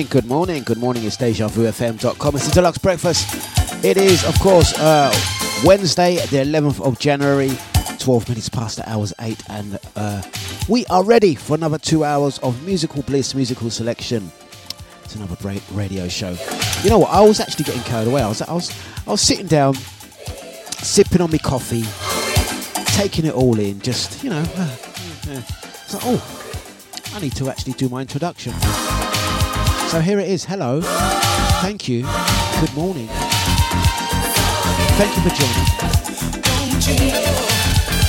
Morning, good morning, good morning. It's DejaVuFM.com. It's the Dlux Breakfast. It is, of course, uh, Wednesday, the 11th of January, 12 minutes past the hours 8, and uh, we are ready for another two hours of musical bliss, musical selection. It's another great radio show. You know what? I was actually getting carried away. I was, I was, I was sitting down, sipping on my coffee, taking it all in, just, you know. Uh, like, oh, I need to actually do my introduction. So here it is. Hello. Thank you. Good morning. Thank you for joining.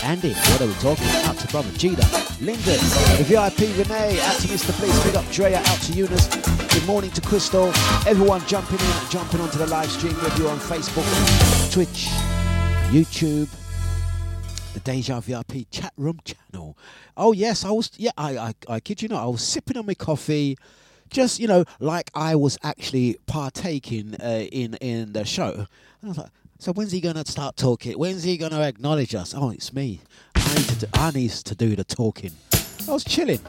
Andy, what are we talking? Out to brother Gita, Lyndon, the VIP Renee, out to Mr. Bliss, big up Drea, out to Eunice. Good morning to Crystal. Everyone jumping in, jumping onto the live stream with you on Facebook, Twitch, YouTube, the Deja VIP chat room channel. Oh yes, I was. Yeah, I, I, I kid you not. I was sipping on my coffee, just you know, like I was actually partaking uh, in in the show. And I was like, so when's he gonna start talking? When's he gonna acknowledge us? Oh, it's me. I need to do, I need to do the talking. I was chilling.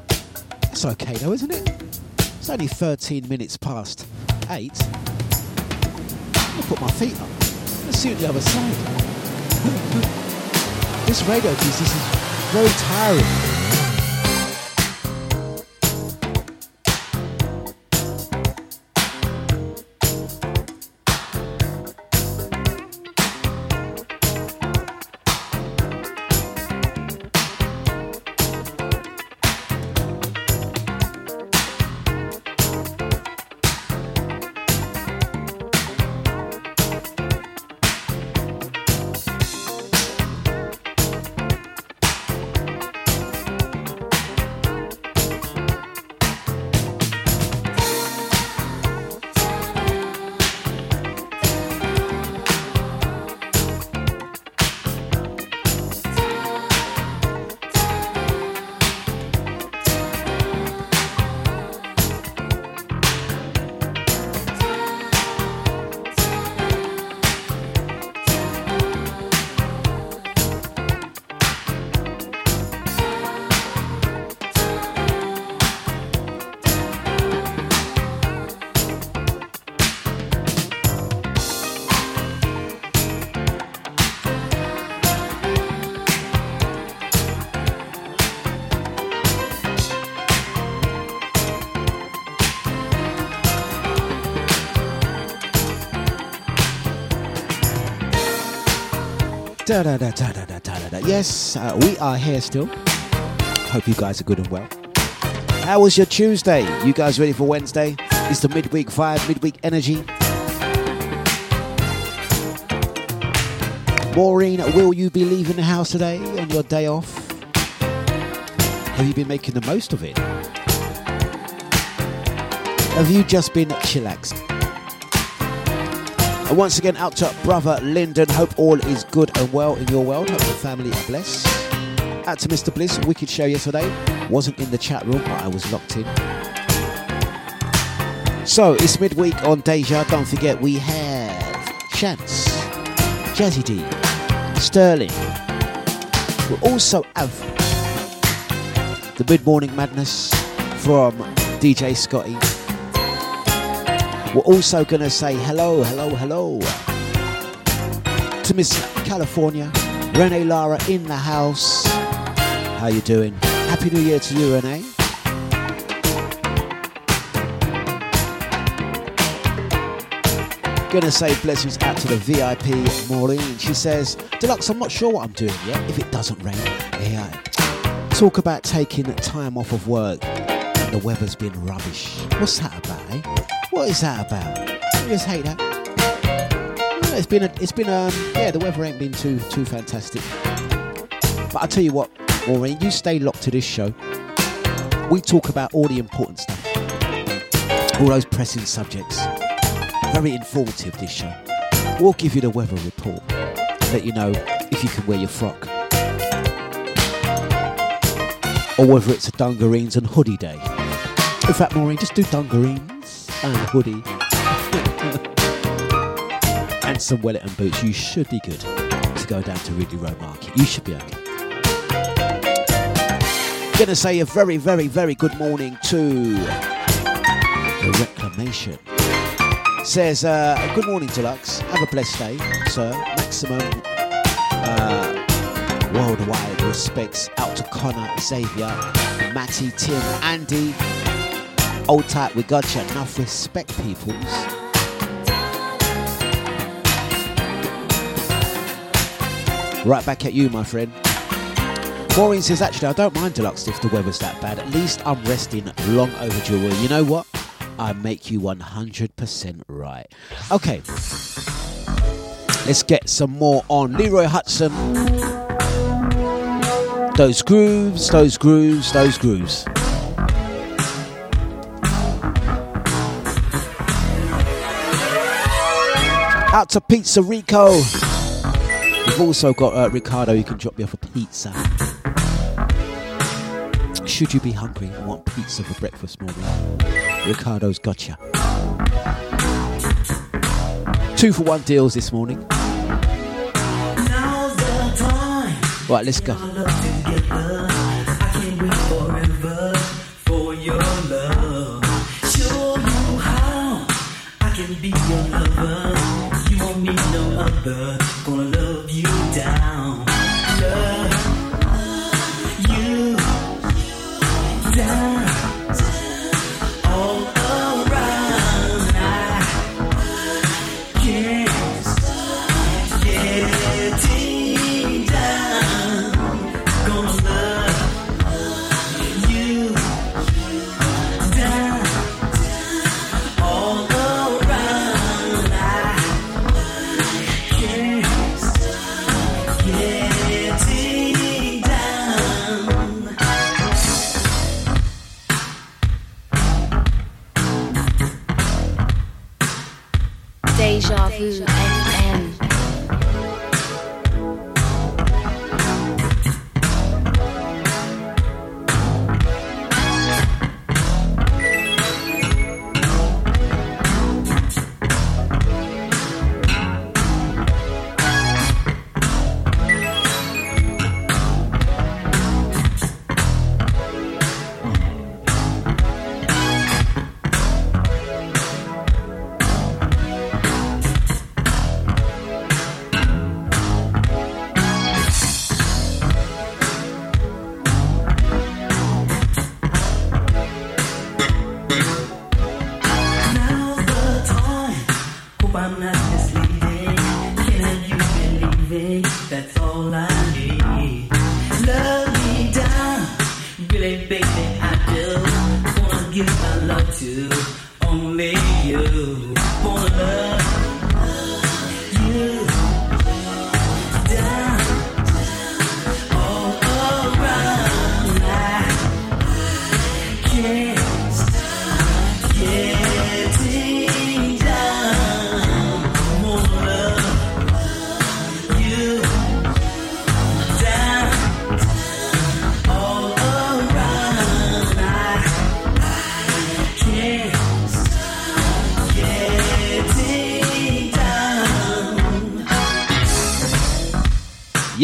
It's okay though, isn't it? It's only 13 minutes past eight. I'll put my feet up. Let's see what the other side. This radio piece, this is very tiring. Yes, uh, we are here still. Hope you guys are good and well. How was your Tuesday? You guys ready for Wednesday? It's the midweek vibe, midweek energy. Maureen, will you be leaving the house today on your day off? Have you been making the most of it? Have you just been chillaxed? And once again, out to brother Lyndon. Hope all is good and well in your world. Hope your family are blessed. Out to Mr. Bliss. Wicked show yesterday. Wasn't in the chat room, but I was locked in. So it's midweek on Deja. Don't forget we have Chance, Jazzy D, Sterling. We also have the Mid Morning Madness from DJ Scotty. We're also going to say hello, hello, hello to Miss California, Renee Lara in the house. How you doing? Happy New Year to you, Renee. Gonna say blessings out to the VIP Maureen. She says, Dlux, I'm not sure what I'm doing yet. If it doesn't rain, yeah. Talk about taking time off of work. The weather's been rubbish. What's that about, eh? What is that about? I just hate that. It's been a, it's been um, yeah, the weather ain't been too too fantastic. But I tell you what, Maureen, you stay locked to this show. We talk about all the important stuff, all those pressing subjects. Very informative this show. We'll give you the weather report, let you know if you can wear your frock, or whether it's a dungareens and hoodie day. In fact, Maureen, just do dungareens and hoodie and some Wellington boots, you should be good to go down to Ridley Road Market. You should be okay. Gonna say a very, very, very good morning to the, Reclamation. Says, uh, Good morning, Dlux. Have a blessed day, sir. Maximum uh, worldwide respects out to Connor, Xavier, Matty, Tim, Andy. Old tight, we got you. Enough respect, peoples. Right back at you, my friend. Maureen says, actually, I don't mind Dlux if the weather's that bad. At least I'm resting long overdue. Well, you know what? I make you 100% right. Okay. Let's get some more on Leroy Hudson. Those grooves, those grooves, those grooves. Out to Pizza Rico. We've also got uh, Ricardo, you can drop me off a pizza. Should you be hungry and want pizza for breakfast morning, Ricardo's got you. Two for one deals this morning. Right, let's go.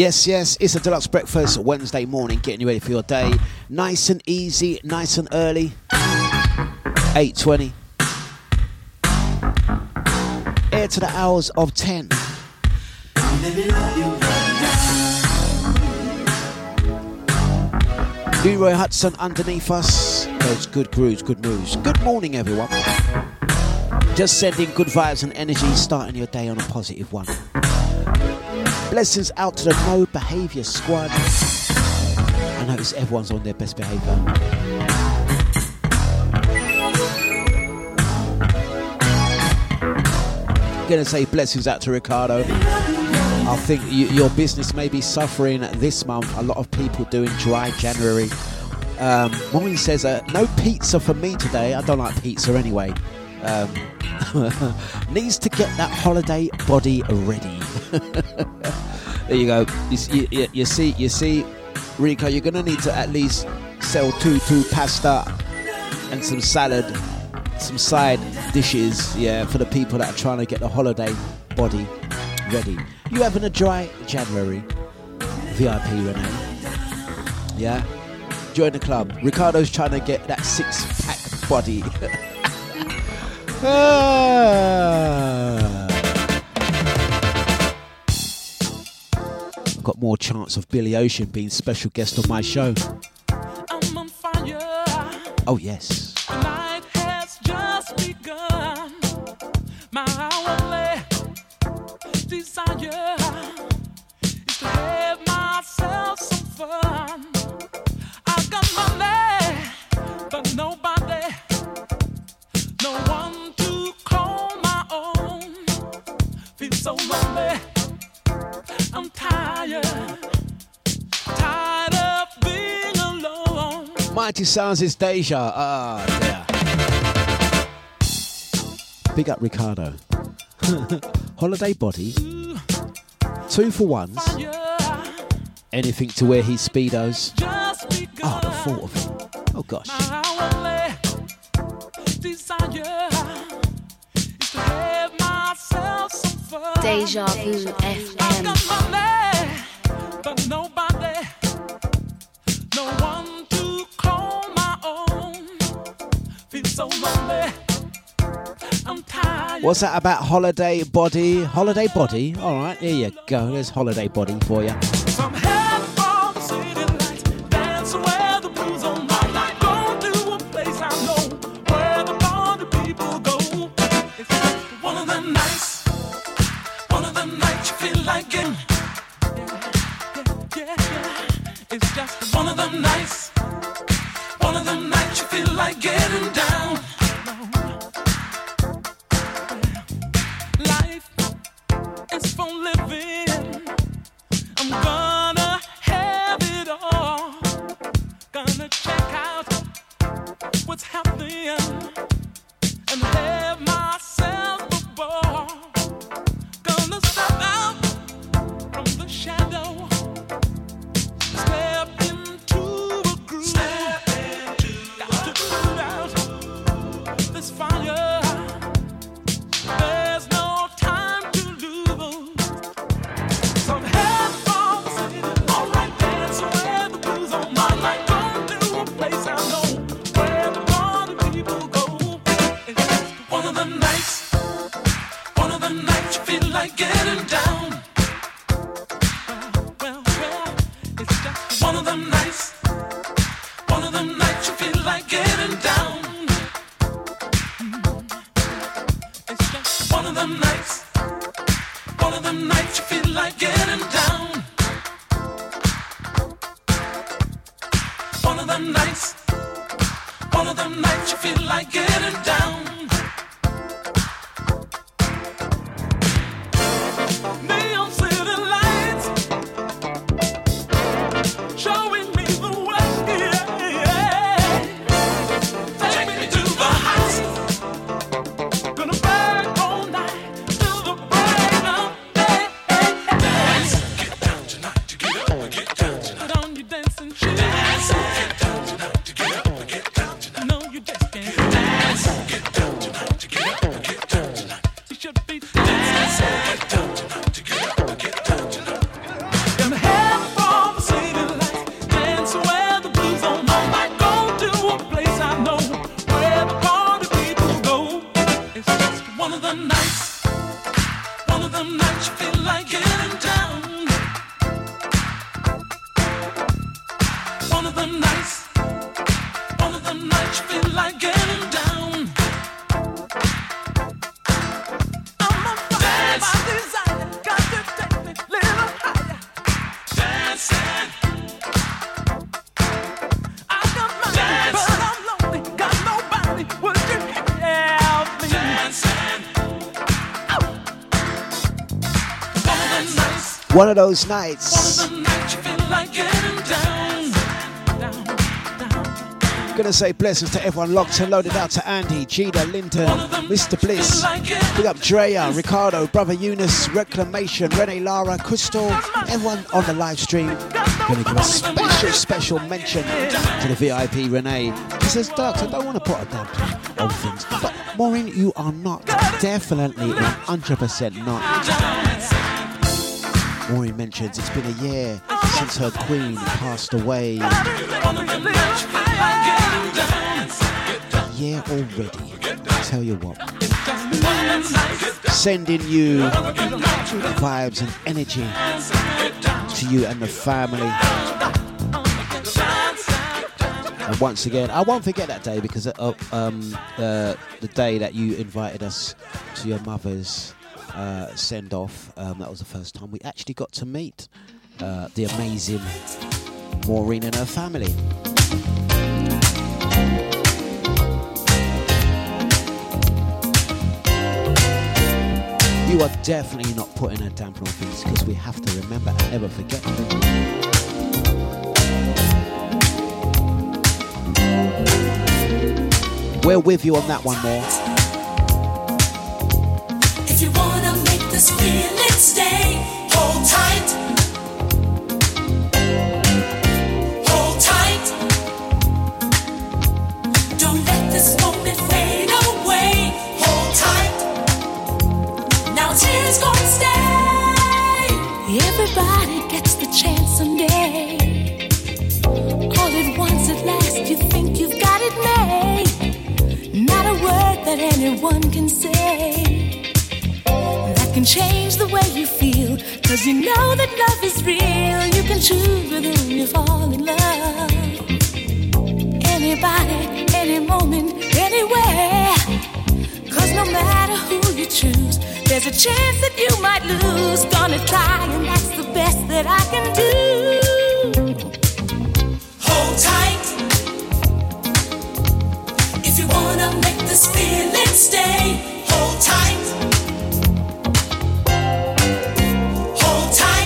Yes, yes, it's a Dlux breakfast Wednesday morning, getting you ready for your day. Nice and easy, nice and early. 8.20. Air to the hours of 10. Leroy Hudson underneath us. Those good grooves, good moves. Good morning, everyone. Just sending good vibes and energy, starting your day on a positive one. Blessings out to the no behaviour squad. I notice everyone's on their best behaviour. Gonna say blessings out to Ricardo. I think you, your business may be suffering this month. A lot of people doing dry January. Um, Molly says, uh, no pizza for me today. I don't like pizza anyway. Um, needs to get that holiday body ready. There you go. You, you, you, see, you see, Rico, you're gonna need to at least sell two two pasta and some salad, some side dishes, yeah, for the people that are trying to get the holiday body ready. You having a dry January? VIP Renee. Yeah? Join the club. Ricardo's trying to get that six pack body. Ah. Got more chance of Billy Ocean being special guest on my show. Oh, yes. Mighty Sounds is Deja. Ah, dear. Big up Ricardo. Holiday body. Two for ones. Anything to wear his speedos. Oh, the thought of it. Oh gosh. Deja Vu FM. What's that about holiday body? Holiday body? All right, there you go. There's holiday body for you. feel like getting down. Life is for living. I'm gonna have it all. Gonna check out what's happening. One of those nights. Gonna say blessings to everyone locked and loaded out to Andy, Gina, Linton, Mr. Bliss, big up Drea, Ricardo, Brother Eunice, Reclamation, Renee Lara, Crystal, everyone on the live stream. Gonna give a special, special mention to the VIP Renee. He says, Dirk, I don't want to put a damp on things, but Maureen, you are not. Definitely 100% not. Maureen mentions it's been a year since her queen passed away. A year already. tell you what, sending you vibes and energy to you and the family. And once again, I won't forget that day because of um, uh, the day that you invited us to your mother's uh, send off. Um, that was the first time we actually got to meet uh, the amazing Maureen and her family. You are definitely not putting a damper on things because we have to remember and never forget. We're with you on that one more. That anyone can say can change the way you feel. Cause you know that love is real. You can choose with whom you fall in love. Anybody, any moment, anywhere. Cause no matter who you choose, there's a chance that you might lose. Gonna try, and that's the best that I can do. Hold tight. If you wanna make this feeling stay, hold tight.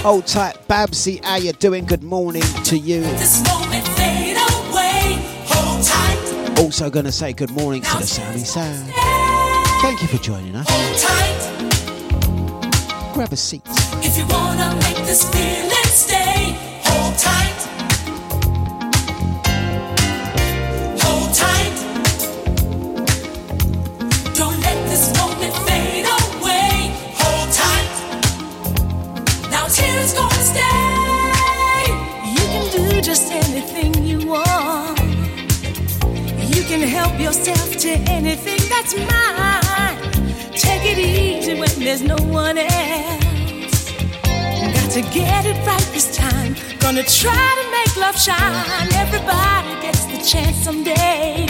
Hold tight. Babsy. How you doing? Good morning to you. This moment fade away. Hold tight. Also, going to say good morning to the Sammy Sound. Thank you for joining us. Hold tight. Grab a seat. If you wanna make this feeling stay, can help yourself to anything that's mine. Take it easy when there's no one else. Got to get it right this time. Gonna try to make love shine. Everybody gets the chance someday.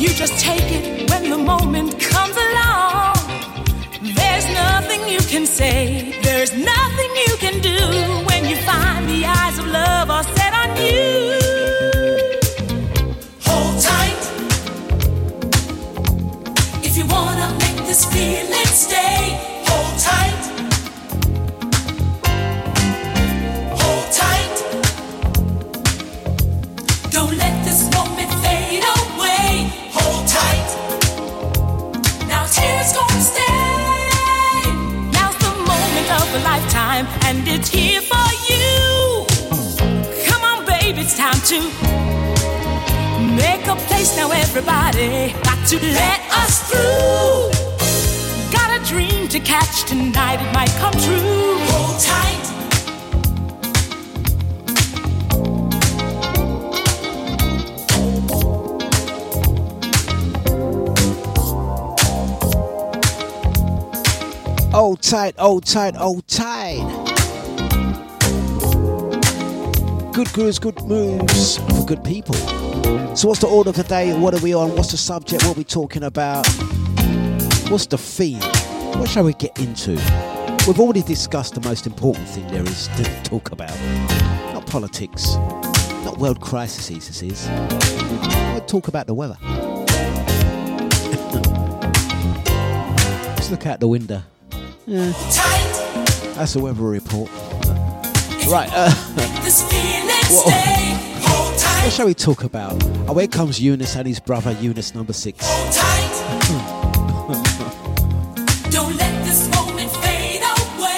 You just take it when the moment comes along. There's nothing you can say, there's nothing you can do when you find the eyes of love are set on you. To stay. Now's the moment of a lifetime, and it's here for you. Come on, baby, it's time to make a place now, everybody. Got to let us through. To catch tonight, it might come true. Hold tight. Hold tight, hold tight, hold tight. Good grooves, good moves for good people. So, what's the order of the day? What are we on? What's the subject? What are we talking about? What's the theme? What shall we get into? We've already discussed the most important thing there is to talk about. Not politics, not world crises, this is. We'll talk about the weather. Let's look out the window. Tight. That's a weather report. Right, uh, This feeling Whoa. stay. Hold what shall we talk about? Oh, here comes Eunice and his brother, Eunice number six.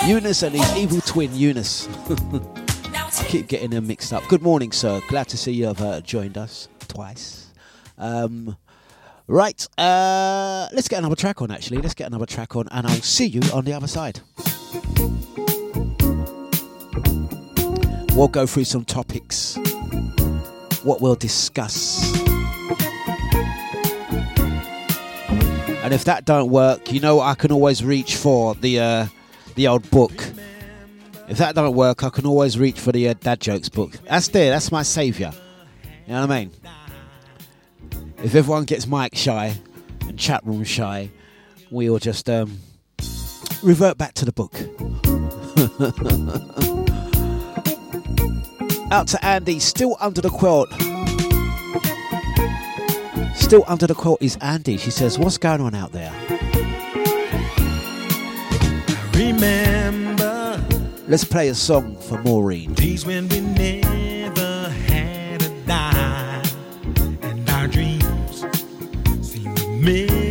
Eunice and his evil twin, Eunice. I keep getting them mixed up. Good morning, sir. Glad to see you have uh, joined us twice. Um, right, uh, let's get another track on, actually. Let's get another track on, and I'll see you on the other side. We'll go through some topics, what we'll discuss. And if that don't work, you know I can always reach for the uh, the old book. If that don't work, I can always reach for the uh, dad jokes book. That's there. That's my savior. You know what I mean? If everyone gets mic shy and chat room shy, we'll just um, revert back to the book. Out to Andy, still under the quilt. Still under the quilt is Andy. She says, What's going on out there? Remember. Let's play a song for Maureen. Days when we never had a dime, and our dreams seemed a million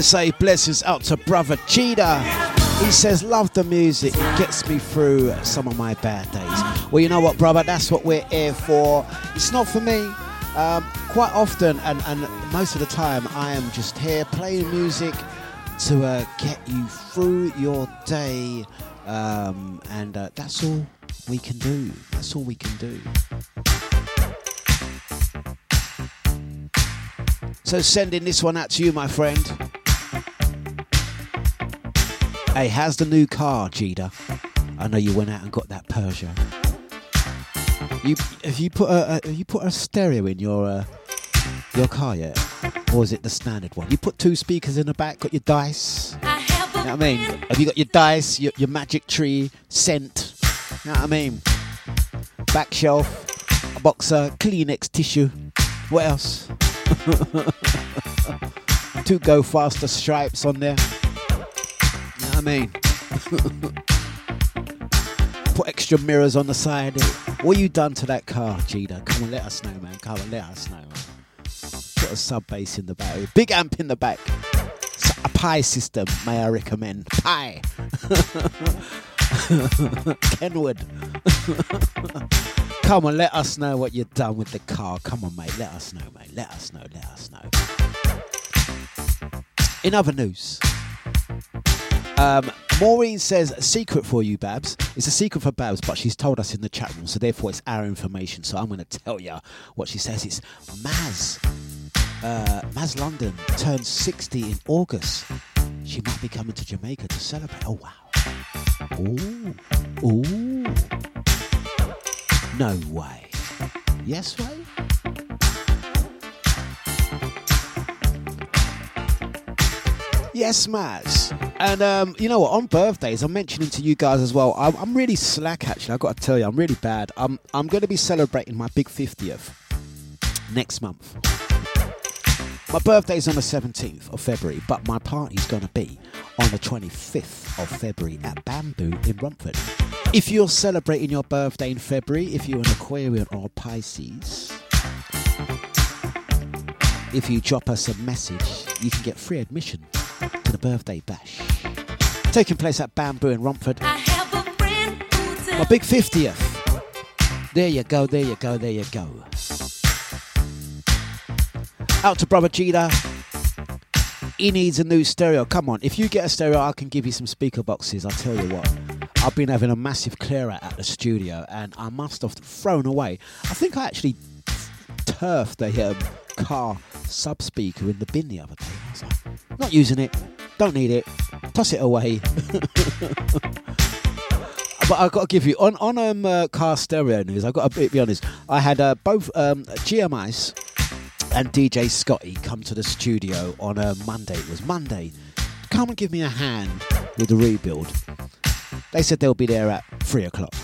Gonna say blessings out to brother Cheetah. He says, Love the music, it gets me through some of my bad days. Well, you know what, brother, that's what we're here for. It's not for me. Um, quite often, and, and most of the time, I am just here playing music to uh, get you through your day. Um, and uh, that's all we can do. That's all we can do. So sending this one out to you, my friend. Hey, how's the new car, Jida? I know you went out and got that Persia. You have you put a, a have you put a stereo in your uh, your car yet, or is it the standard one? You put two speakers in the back, got your dice. You know what I mean? Have you got your dice, your, your magic tree, scent? You know what I mean? Back shelf, a boxer, Kleenex tissue. What else? Two go faster stripes on there. I mean? Put extra mirrors on the side. What you done to that car, Jida? Come on, let us know, man. Come on, let us know, man. Put a sub bass in the back. Big amp in the back. A pie system, may I recommend? Pie. Kenwood. Come on, let us know what you've done with the car. Come on, mate. Let us know, mate. Let us know. Let us know. In other news, um, Maureen says secret for you, Babs. It's a secret for Babs, but she's told us in the chat room, so therefore it's our information. So I'm going to tell you what she says. It's Maz. Uh, Maz London turns 60 in August. She might be coming to Jamaica to celebrate. Oh wow! Ooh, ooh. No way. Yes way. Yes, Maz. And um, you know what? On birthdays, I'm mentioning to you guys as well. I'm, I'm really slack, actually. I've got to tell you, I'm really bad. I'm I'm going to be celebrating my big 50th next month. My birthday's on the 17th of February, but my party's going to be on the 25th of February at Bamboo in Romford. If you're celebrating your birthday in February, if you're an Aquarian or Pisces, if you drop us a message, you can get free admission birthday bash. Taking place at Bamboo in Romford. My big 50th. There you go, there you go, there you go. Out to brother Jida. He needs a new stereo. Come on, if you get a stereo, I can give you some speaker boxes. I'll tell you what. I've been having a massive clear out at the studio and I must have thrown away. I think I actually turfed the um, car sub speaker in the bin the other day. Not using it, don't need it, toss it away. but I've got to give you on on um, uh, car stereo news. I've got to be honest. I had uh, both um, GMIs and DJ Scotty come to the studio on a Monday. It was Monday. Come and give me a hand with the rebuild. They said they'll be there at three o'clock.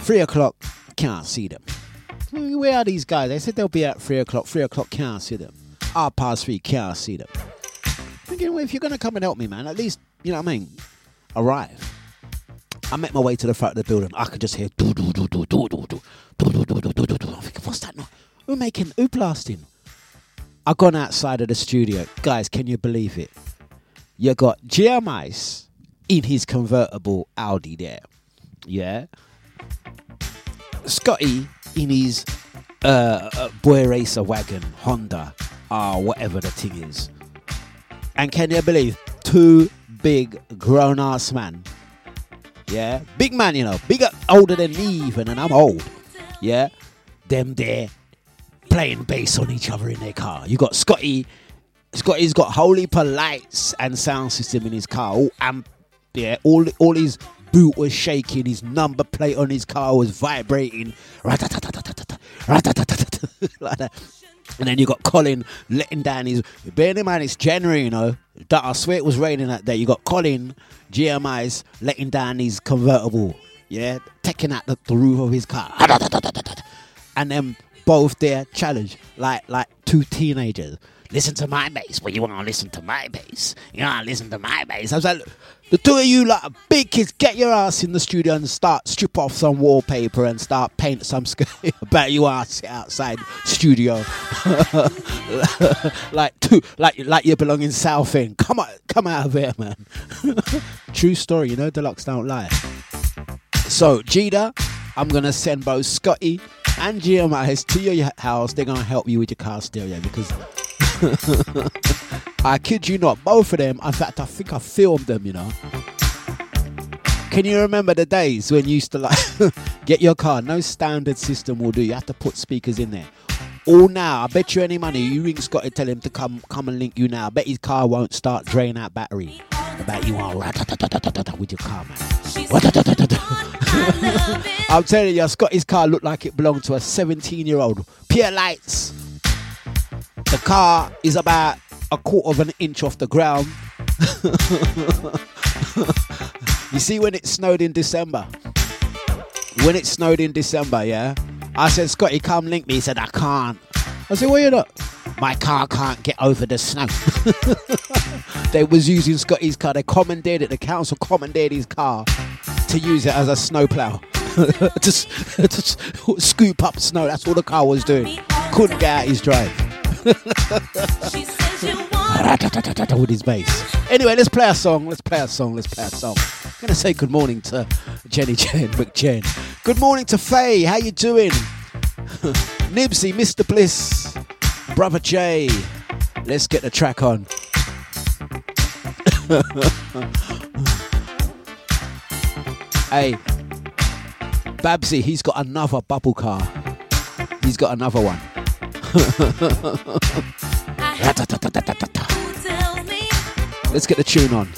Three o'clock, can't see them. Where are these guys? They said they'll be at three o'clock. Three o'clock, can't see them. Half past three, can't see them. Thinking, well, if you're gonna come and help me, man, at least you know what I mean. Arrive. I make my way to the front of the building. I could just hear do do do do do do do do do do do do do. I'm thinking, what's that? Who making? Who blasting? I've gone outside of the studio, guys. Can you believe it? You got GMIs in his convertible Audi there, yeah. Scotty in his uh, uh, boy racer wagon Honda, or whatever the thing is. And can you believe two big grown ass man? Yeah, big man, you know, bigger, older than me even, and I'm old. Yeah, them there playing bass on each other in their car. You got Scotty. Scotty's got holy polites and sound system in his car. All amp, yeah, all all his boot was shaking, his number plate on his car was vibrating. And then you got Colin letting down his. Bearing in mind, it's January, you know. That I swear it was raining that day. You got Colin GMI's letting down his convertible, yeah, taking out the, the roof of his car, and then both their challenge like like two teenagers. Listen to my bass. Well, you want to listen to my bass? You want to listen to my bass? I was like, the two of you, like big kids, get your ass in the studio and start strip off some wallpaper and start paint some sky. about you ass outside studio, like two, like like you belong in Southend. Come on, come out of here, man. True story, you know. Dlux don't lie. So, Jida, I'm gonna send both Scotty and GMIs to your house. They're gonna help you with your car stereo because I kid you not, both of them. In fact, I think I filmed them. You know. Can you remember the days when you used to like get your car? No standard system will do. You have to put speakers in there. All now, I bet you any money you ring Scotty, tell him to come come and link you now. I bet his car won't start drain out battery. I bet you are with your car, man. I'm telling you, Scotty's car looked like it belonged to a 17 year old. Pure lights. The car is about a quarter of an inch off the ground. you see, when it snowed in December, when it snowed in December, yeah, I said, Scotty, come link me. He said, I can't. I said, why not? My car can't get over the snow. they was using Scotty's car. They commandeered it. The council commandeered his car to use it as a snowplow. just, just scoop up snow. That's all the car was doing. Couldn't get out his drive. with his bass. Anyway, let's play a song. Let's play a song. Let's play a song. I'm gonna say good morning to Jenny Jen McJen. Good morning to Faye. How you doing? Nibsy, Mr. Bliss, Brother Jay. Let's get the track on. hey, Babsy, he's got another bubble car. He's got another one. Let's get the tune on.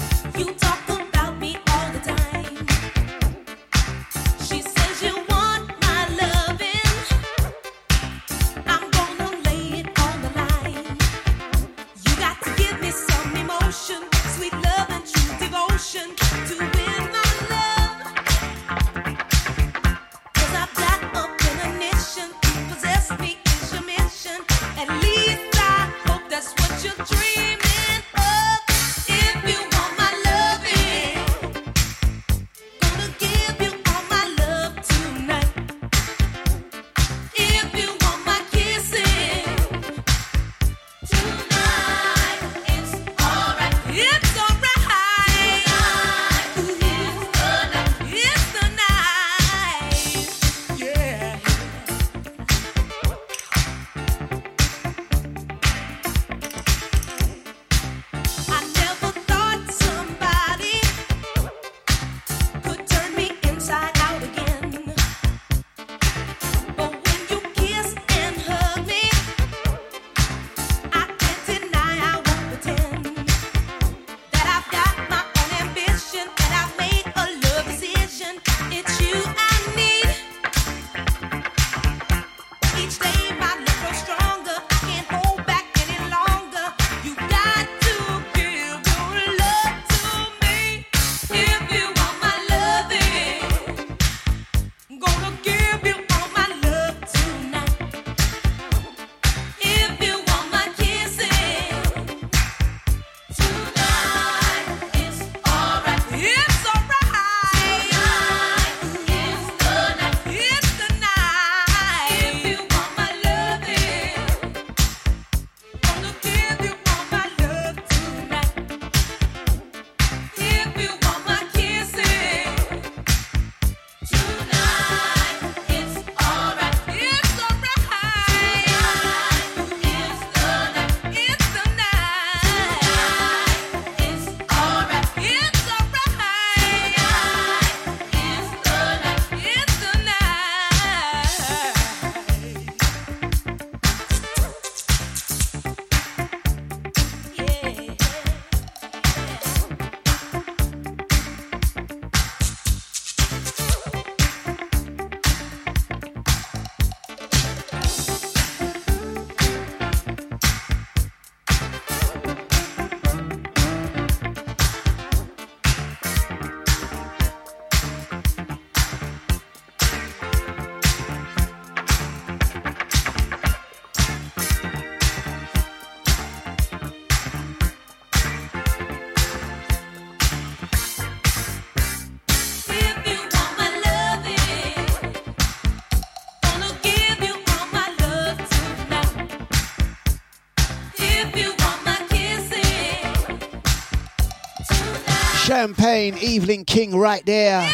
champagne, Evelyn King, right there.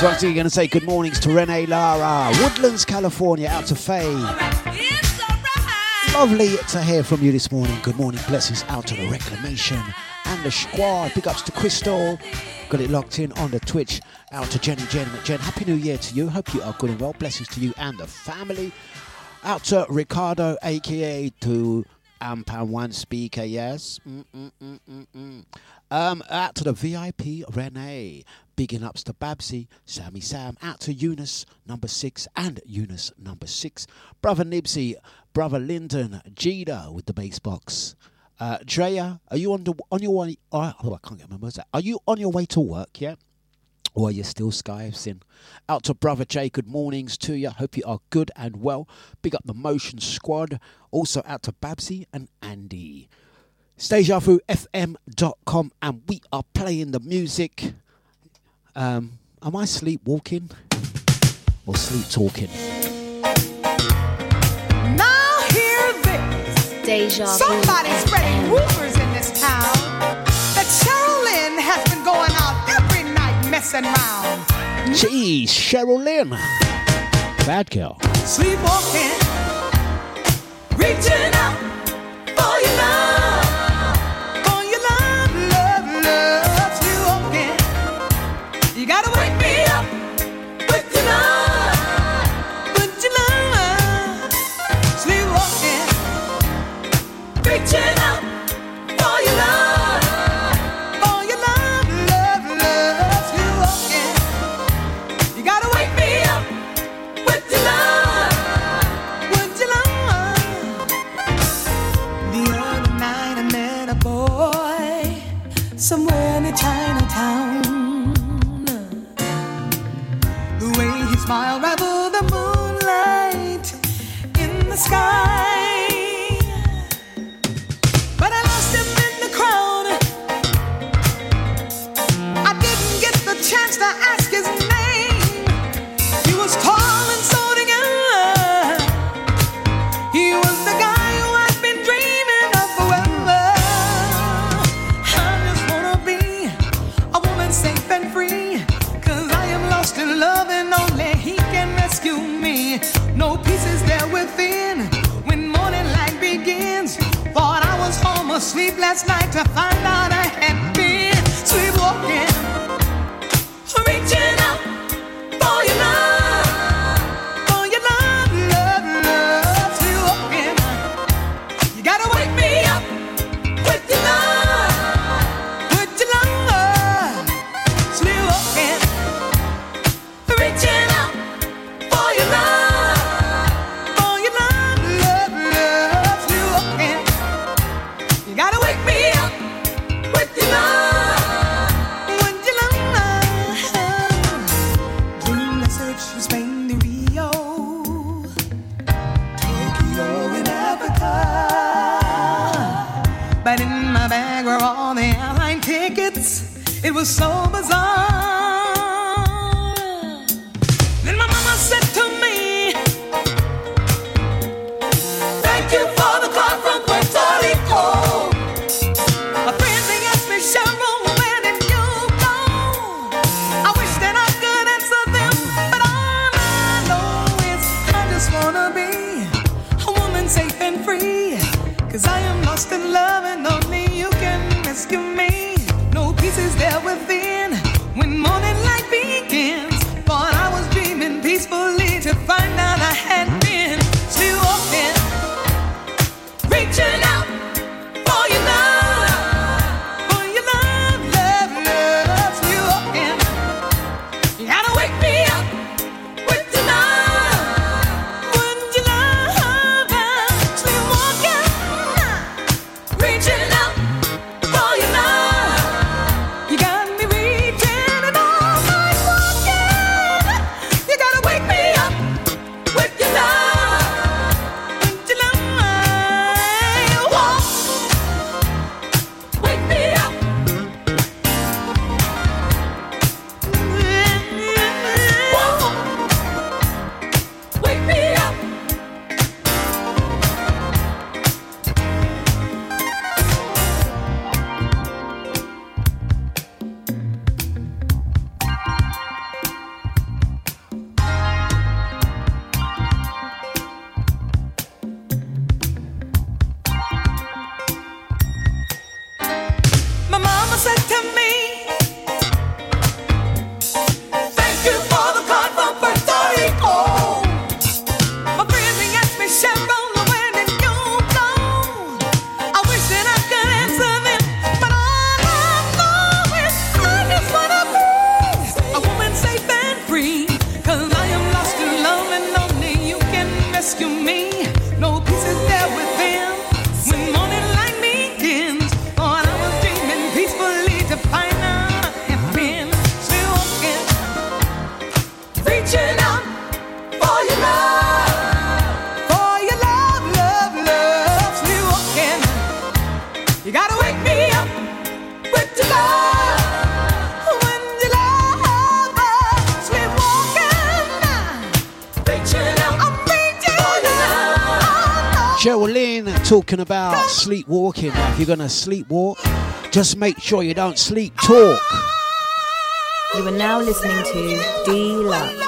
So I'm going to say good mornings to Renee Lara, Woodlands, California, out to Faye. Lovely to hear from you this morning. Good morning, blessings out to the Reclamation and the squad. Big ups to Crystal. Got it locked in on the Twitch. Out to Jenny Jen McJen. Happy New Year to you. Hope you are good and well. Blessings to you and the family. Out to Ricardo, aka to amp and one speaker, yes. Mm, mm, mm, um, out to the VIP, Renee. Bigging ups to Babsy, Sammy Sam. Out to Eunice, number six, and Eunice, number six. Brother Nibsy, brother Lyndon, Jida with the bass box. Uh, Drea, are you on, the, on your way? Oh, I can't get my words out. Are you on your way to work? Yeah while you're still skivesing. Out to brother Jay, good mornings to you. Hope you are good and well. Big up the Motion Squad. Also out to Babsy and Andy. dejavufm.com and we are playing the music. Um, am I sleepwalking or sleep talking? Now hear this. Deja Somebody's spreading rumors in this town. messing. Jeez, Cheryl Lynn. Bad girl. Sleepwalking. Reaching. Sleepwalking. If you're gonna sleepwalk, just make sure you don't sleep talk. You are now listening to Dlux.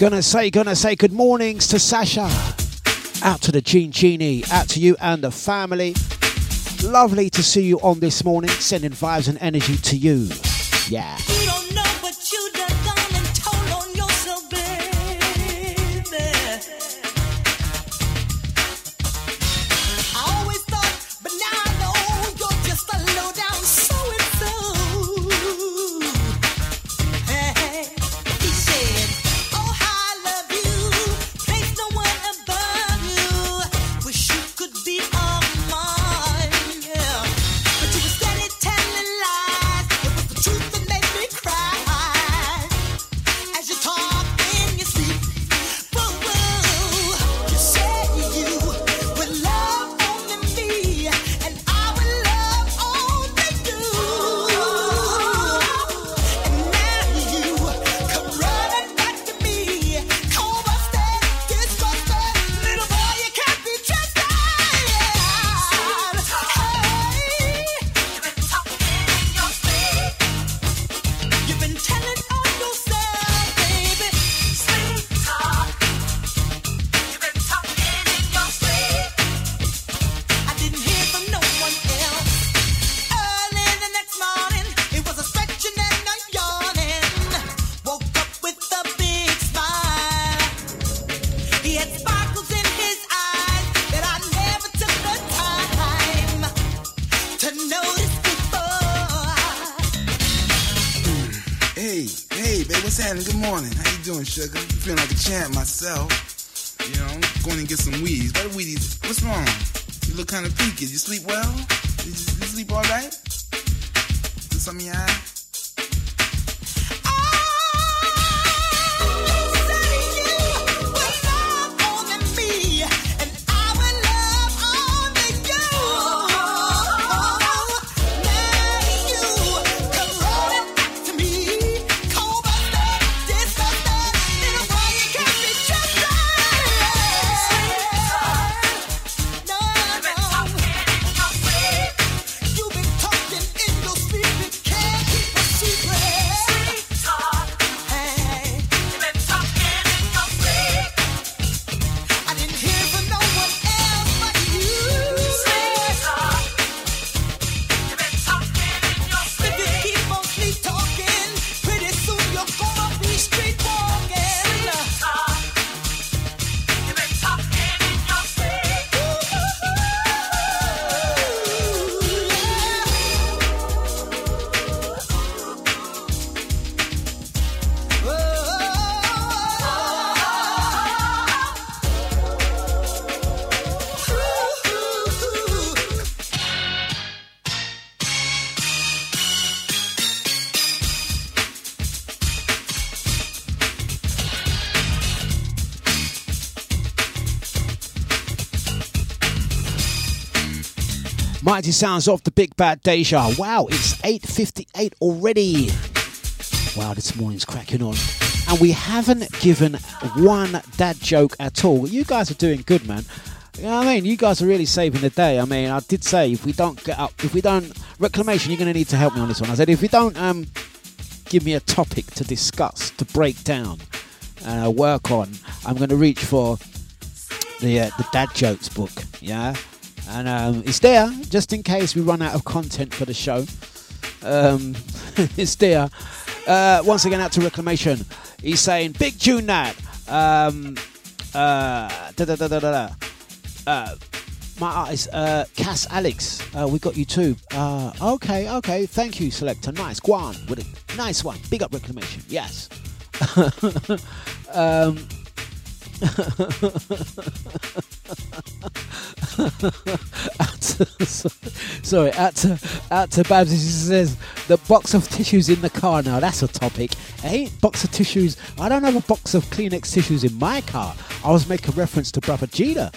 Gonna say, gonna say good mornings to Sasha. Out to the Gene Genie, out to you and the family. Lovely to see you on this morning, sending vibes and energy to you. Yeah. can't myself. You know, going and get some weeds. Better weedies. What's wrong? You look kind of peaked. You sleep well? You, you sleep all right? Is something? Mighty sounds of the Big Bad Deja. Wow, it's 8.58 already. Wow, this morning's cracking on. And we haven't given one dad joke at all. You guys are doing good, man. You know what I mean? You guys are really saving the day. I mean, I did say if we don't get up, if we don't, reclamation, you're going to need to help me on this one. I said if we don't um, give me a topic to discuss, to break down, and uh, work on, I'm going to reach for the uh, the dad jokes book. Yeah, and um, it's there just in case we run out of content for the show. Um, it's there. Uh, once again, out to reclamation. He's saying big tune that. Um, uh, da da da da da. Uh, my artist, uh, Cass Alex, uh, we got you too. Uh, okay, okay, thank you, selector. Nice, Guan with a nice one. Big up reclamation. Yes. um, sorry, out to out to Babs. He says the box of tissues in the car. Now that's a topic. Ain't box of tissues. I don't have a box of Kleenex tissues in my car. I was making reference to Brother Jeter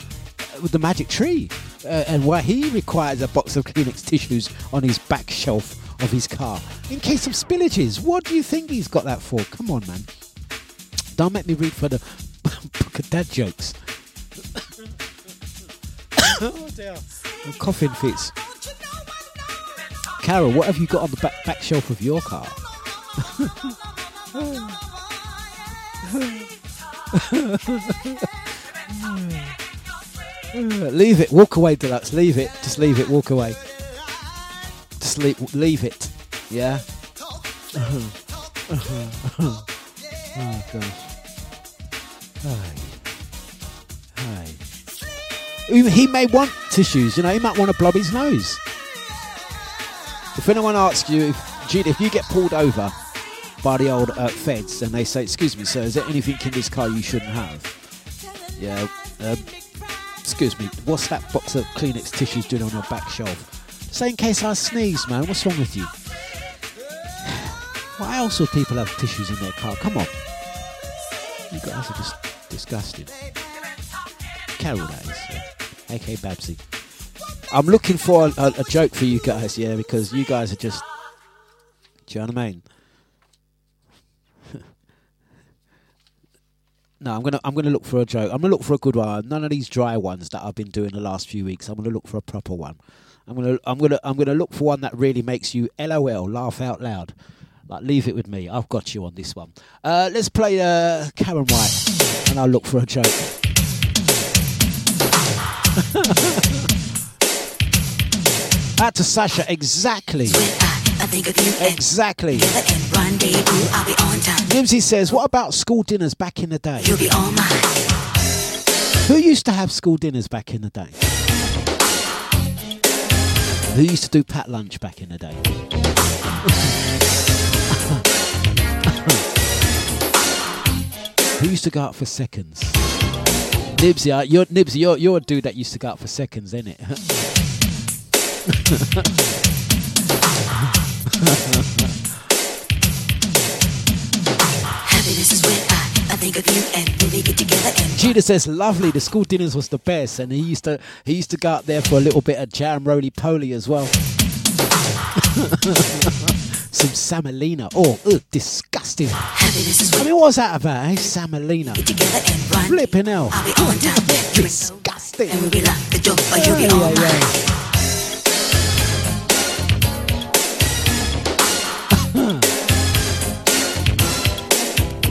with the magic tree uh, and why he requires a box of Kleenex tissues on his back shelf of his car in case of spillages. What do you think he's got that for? Come on, man. Don't make me read for the dad jokes. oh dear. Coughing fits. Carol, what have you got on the back, back shelf of your car? leave it. Walk away, Dlux. Leave it. Just leave it. Walk away. Just leave, leave it. Yeah? oh, gosh. Hi. Hi. He may want tissues, you know, he might want to blob his nose. If anyone asks you, if, Jude, if you get pulled over by the old uh, feds and they say, Excuse me, sir, is there anything in this car you shouldn't have? Yeah, um, excuse me, what's that box of Kleenex tissues doing on your back shelf? Say in case I sneeze, man, what's wrong with you? Why else would people have tissues in their car? Come on. You guys are just disgusting. Carol, that is. Yeah. AK Babsy. I'm looking for a, a, a, joke for you guys, yeah, because you guys are just. Do you know what I mean? no, I'm gonna I'm gonna look for a joke. I'm gonna look for a good one. None of these dry ones that I've been doing the last few weeks. I'm gonna look for a proper one. I'm gonna I'm gonna I'm gonna look for one that really makes you LOL, laugh out loud. Like, leave it with me. I've got you on this one. Uh, let's play uh, Karyn White, and I'll look for a joke. Out to Sasha, exactly. Exactly. Nibsy says, What about school dinners back in the day? Who used to have school dinners back in the day? Who used to do pat lunch back in the day? Who used to go out for seconds? Nibsy, uh, you're Nibsy, you're, you're a dude that used to go out for seconds, ain't it? Judah says, "Lovely. The school dinners was the best, and he used to he used to go out there for a little bit of jam roly poly as well." Some Semolina. Oh, ugh, disgusting. I mean, what's that about, eh? Semolina. Flipping hell. disgusting. Yeah, yeah.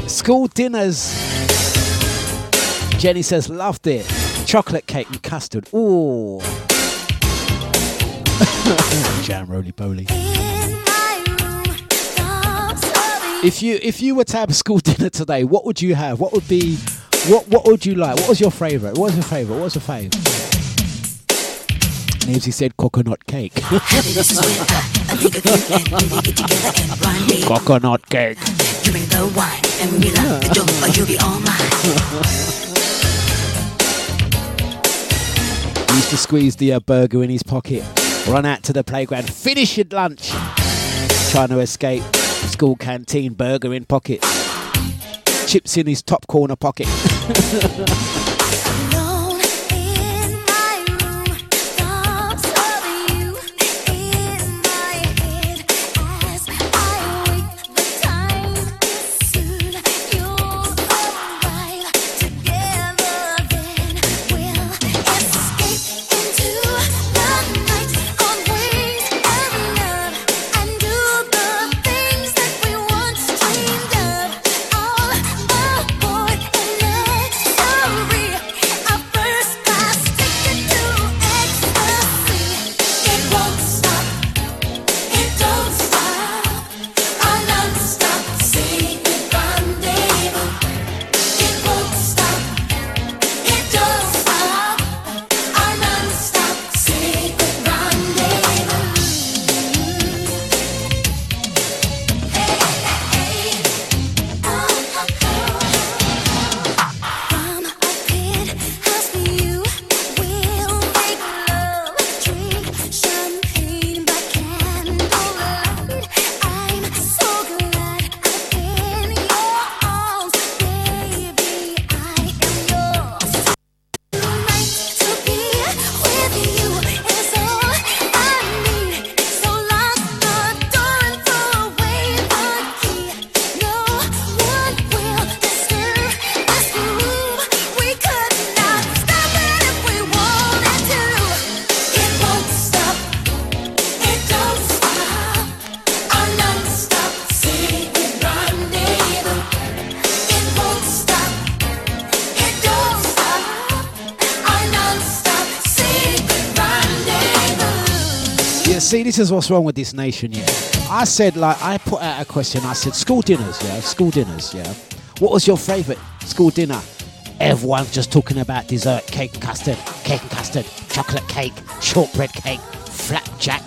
School dinners. Jenny says, loved it. Chocolate cake and custard. Ooh. Jam roly poly. If you if you were to have school dinner today, what would you have? What would be what what would you like? What was your favourite? What was your favourite? What was your favourite? Nibsy said coconut cake. coconut cake. Drink the wine and the joke, you'll be all mine. He used to squeeze the uh, burger in his pocket, run out to the playground, finish your lunch, trying to escape school canteen, burger in pocket, chips in his top corner pocket. see, this is what's wrong with this nation, yeah. I said, like, I put out a question. I said, school dinners, yeah, school dinners, yeah. What was your favourite school dinner? Everyone's just talking about dessert, cake and custard, cake and custard, chocolate cake, shortbread cake, flapjack,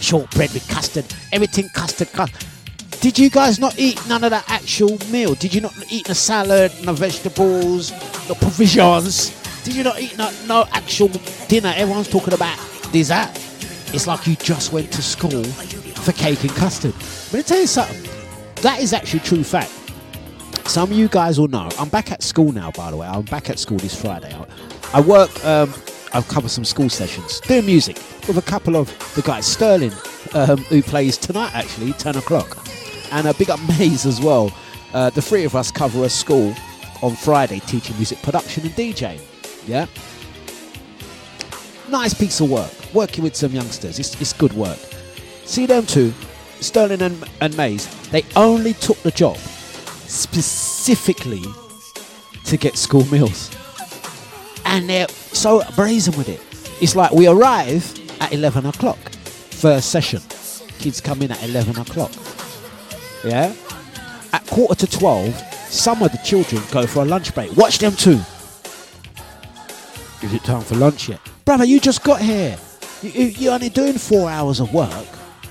shortbread with custard, everything custard, custard. Did you guys not eat none of that actual meal? Did you not eat the salad, the vegetables, the provisions? Did you not eat no, no actual dinner? Everyone's talking about dessert. It's like you just went to school for cake and custard. But me tell you something. That is actually true fact. Some of you guys will know. I'm back at school now, by the way. I'm back at school this Friday. I, I work. Um, I've covered some school sessions doing music with a couple of the guys. Sterling, um, who plays tonight, actually, 10 o'clock, and a big up Maze as well. Uh, the three of us cover a school on Friday teaching music production and DJing. Yeah, nice piece of work. Working with some youngsters, it's, it's good work. See them two, Sterling and, and Maze. They only took the job specifically to get school meals. And they're so brazen with it. It's like we arrive at 11 o'clock, first session. Kids come in at 11 o'clock. Yeah? At quarter to 12, some of the children go for a lunch break. Watch them too. Is it time for lunch yet? Brother, you just got here. You, you, you're only doing four hours of work.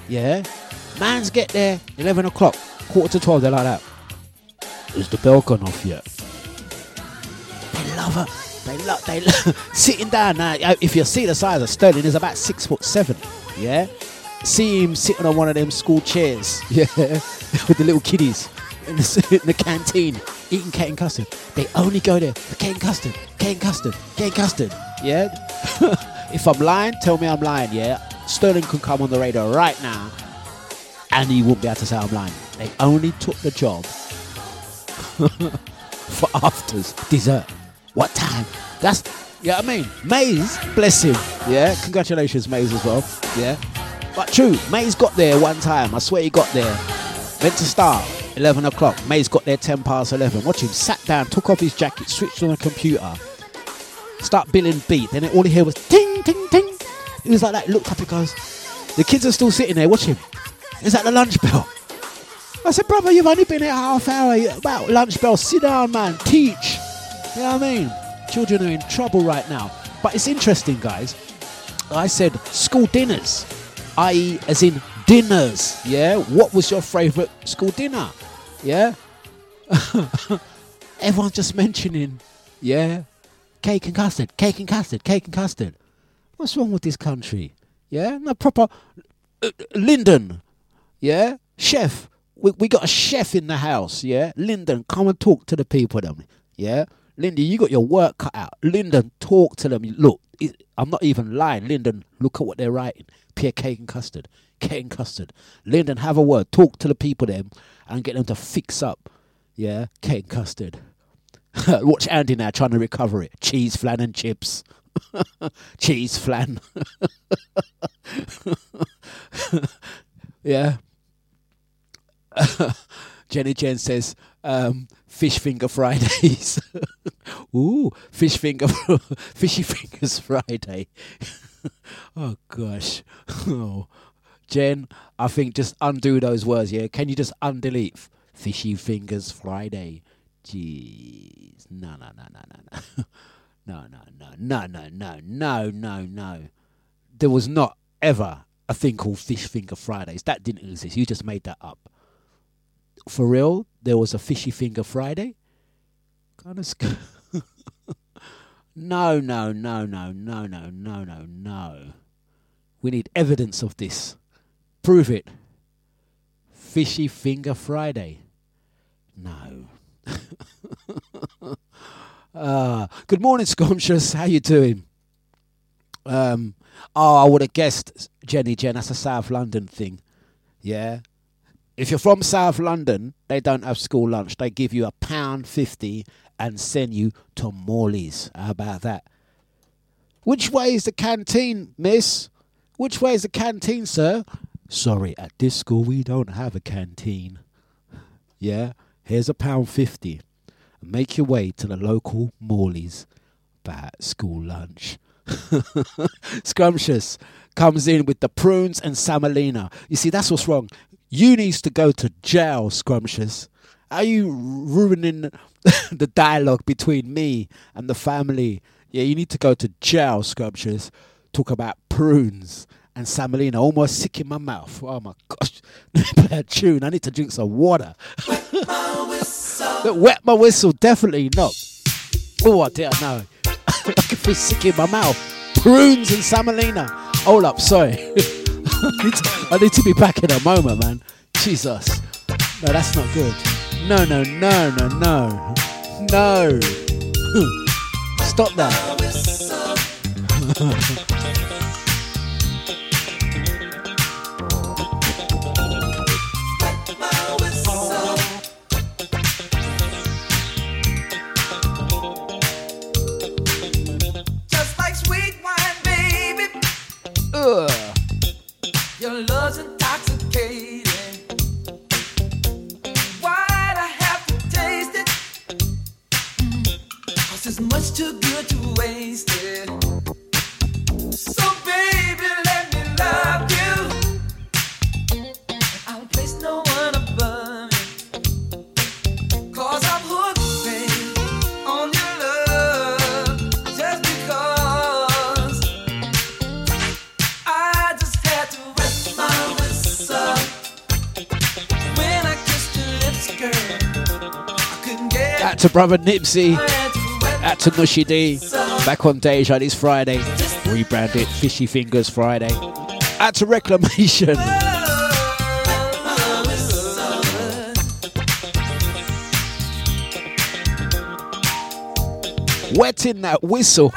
Yeah? Man's get there 11 o'clock, quarter to 12, they're like that. Is the bell gone off yet? They love her. They love. They love sitting down now. uh, If you see the size of Sterling, he's about six foot seven. Yeah. See him sitting on one of them school chairs. Yeah, with the little kiddies in the, in the canteen eating cake and custard. They only go there for cake and custard, cake and custard, cake and custard. Yeah. if I'm lying, tell me I'm lying. Yeah. Sterling could come on the radio right now, and he wouldn't be able to say I'm lying. They only took the job for afters, dessert. What time? That's yeah. I mean, Maze, bless him. Yeah, congratulations, Maze as well. Yeah, but true, Maze got there one time. I swear he got there. Meant to start 11 o'clock. Maze got there 10 past 11. Watch him sat down, took off his jacket, switched on the computer, start billing beat. Then all he heard was ting, ting, ting. He was like that. Looked up. He goes, the kids are still sitting there. Watch him. Is that the lunch bell? I said, brother, you've only been here half hour. About lunch bell. Sit down, man. Teach. You know what I mean? Children are in trouble right now. But it's interesting, guys. I said school dinners, i.e., as in dinners. Yeah. What was your favourite school dinner? Yeah. Everyone's just mentioning, yeah, cake and custard, cake and custard, cake and custard. What's wrong with this country? Yeah, no proper uh, Lyndon. Yeah, chef. We, we got a chef in the house. Yeah, Lyndon, come and talk to the people. Them. Yeah, Lyndon, you got your work cut out. Lyndon, talk to them. Look, it, I'm not even lying. Lyndon, look at what they're writing. Pear cake and custard, cake and custard. Lyndon, have a word. Talk to the people them and get them to fix up. Yeah, cake and custard. Watch Andy now trying to recover it. Cheese, flan, and chips. Cheese, flan. yeah. Jenny Jen says, um, fish finger Fridays. Ooh, fish finger, fishy fingers Friday. oh gosh. Oh, Jen, I think just undo those words. Yeah, can you just undelete fishy fingers Friday? Jeez, no, no, no, no, no, no, no, no, no, no, no, no, no, no. No. There was not ever a thing called fish finger Fridays. That didn't exist. You just made that up for real, there was a fishy finger Friday. Kind of. Sc- no, no, no, no, no, no, no, no, no. We need evidence of this. Prove it. Fishy finger Friday. No. uh, good morning, Scrumptious. How you doing? Um, oh, I would have guessed, Jenny Jen. That's a South London thing. Yeah, if you're from South London, they don't have school lunch. They give you a pound fifty and send you to Morley's. How about that? Which way is the canteen, miss? Which way is the canteen, sir? Sorry, at this school we don't have a canteen. Yeah, here's a pound fifty. Make your way to the local Morley's. About school lunch. Scrumptious comes in with the prunes and Semolina. You see, that's what's wrong. You needs to go to jail, Scrumptious. Are you ruining the dialogue between me and the family? Yeah, you need to go to jail, Scrumptious. Talk about prunes and Semolina. Almost sick in my mouth. Oh my gosh. Play a tune. I need to drink some water. Wet my whistle, Wet my whistle definitely not. Oh, I did know. I can feel sick in my mouth. Prunes and Semolina. Hold up, sorry. I, need to, I need to be back in a moment, man. Jesus. No, that's not good. No, no, no, no, no. No. Stop that. Your love's intoxicating. Why'd I have to taste it? Mm. Cause it's much too good to waste it. So, baby, let me love Out to brother Nibsy. Out to Nushy D. Back on Deja this Friday. Rebranded Fishy Fingers Friday. Out to Reclamation. Wetting that whistle.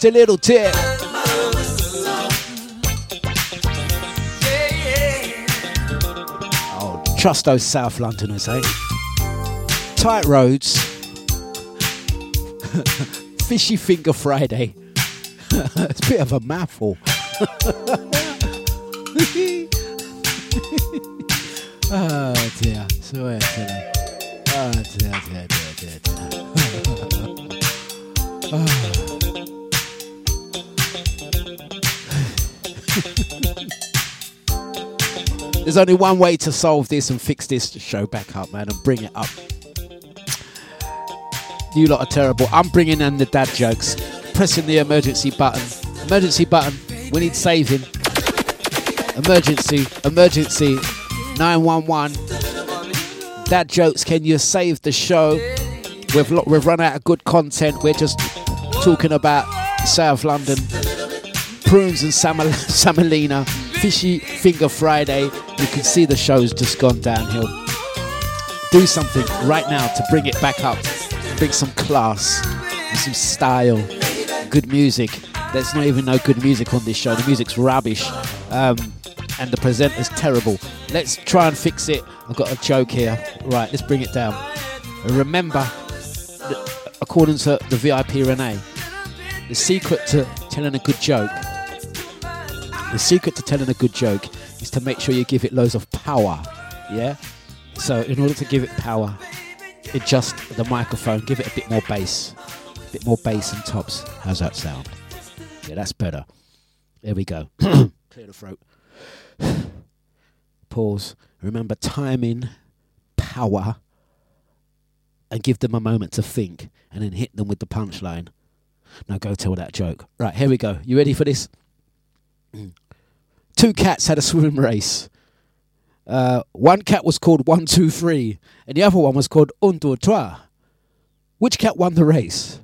Just a little tip. Oh, trust those South Londoners, eh? Tight roads. Fishy Finger Friday. it's a bit of a mouthful. There's only one way to solve this and fix this show back up, man, and bring it up. You lot are terrible. I'm bringing in the dad jokes. Pressing the emergency button. Emergency button. We need saving. Emergency. Emergency. 911. Dad jokes. Can you save the show? We've lo- we've run out of good content. We're just talking about South London prunes and samal- semolina, fishy finger Friday. You can see the show's just gone downhill. Do something right now to bring it back up, bring some class, some style, good music. There's not even no good music on this show. The music's rubbish, um, and the presenter's terrible. Let's try and fix it. I've got a joke here. Right, let's bring it down. Remember, according to the VIP Renee, the secret to telling a good joke the secret to telling a good joke is to make sure you give it loads of power. Yeah? So, in order to give it power, adjust the microphone, give it a bit more bass, a bit more bass and tops. How's that sound? Yeah, that's better. There we go. Clear the throat. Pause. Remember timing, power, and give them a moment to think, and then hit them with the punchline. Now go tell that joke. Right, here we go. You ready for this? Two cats had a swim race. Uh, one cat was called One Two Three, and the other one was called Un Deux Trois. Which cat won the race?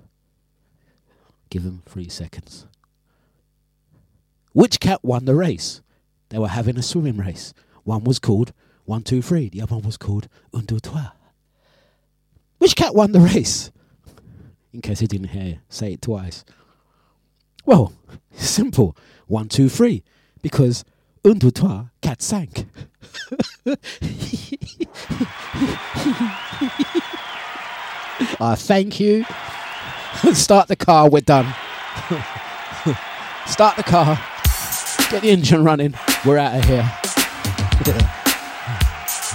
Give them three seconds. Which cat won the race? They were having a swimming race. One was called One Two Three. The other one was called Un Deux Trois. Which cat won the race? In case you didn't hear, say it twice. Well, simple. One, two, three. Because un, deux, trois, cat sank. Thank you. Start the car, we're done. Start the car. Get the engine running. We're out of here.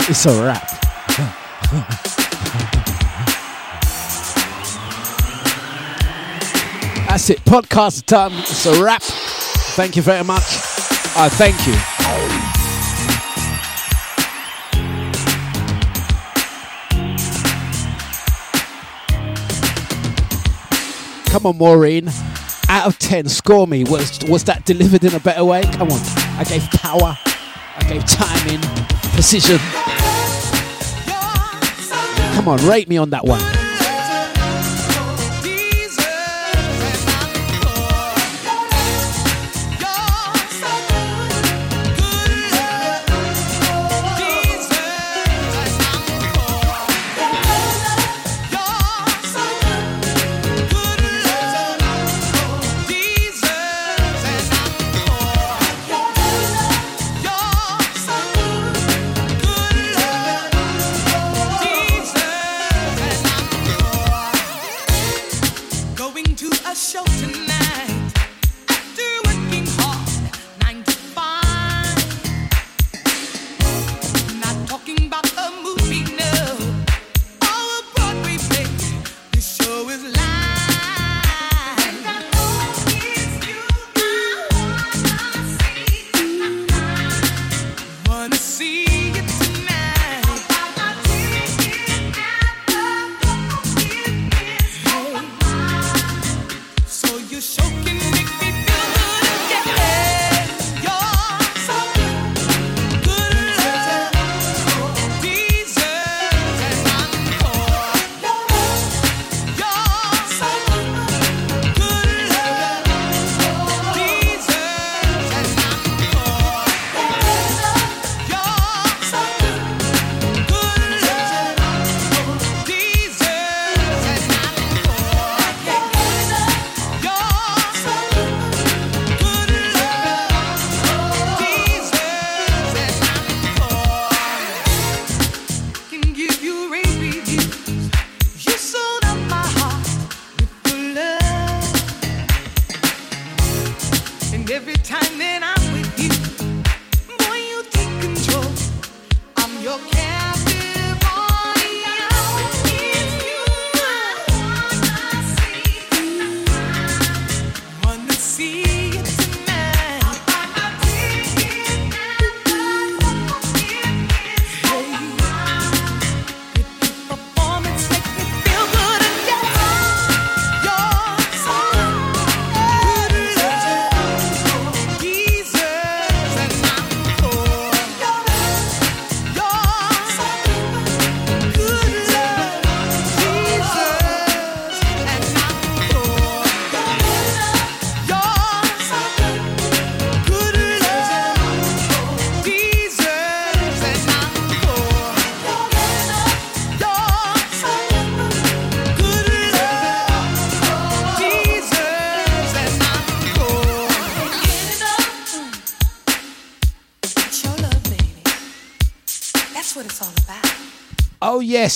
it's a wrap. That's it. Podcast done. It's a wrap. Thank you very much. I thank you. Come on, Maureen. Out of 10, score me. Was, was that delivered in a better way? Come on. I gave power, I gave timing, precision. Come on, rate me on that one.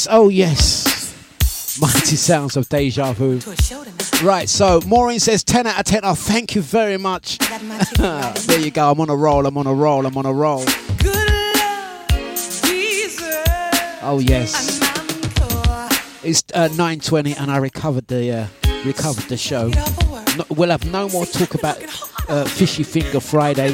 Oh, yes. Mighty sounds of deja vu. Right, so Maureen says 10 out of 10. Oh, thank you very much. There you go. I'm on a roll. I'm on a roll. I'm on a roll. Oh yes. It's uh, 9:20, and I recovered the uh, recovered the show. No, we'll have no more talk about uh, Fishy Finger Friday.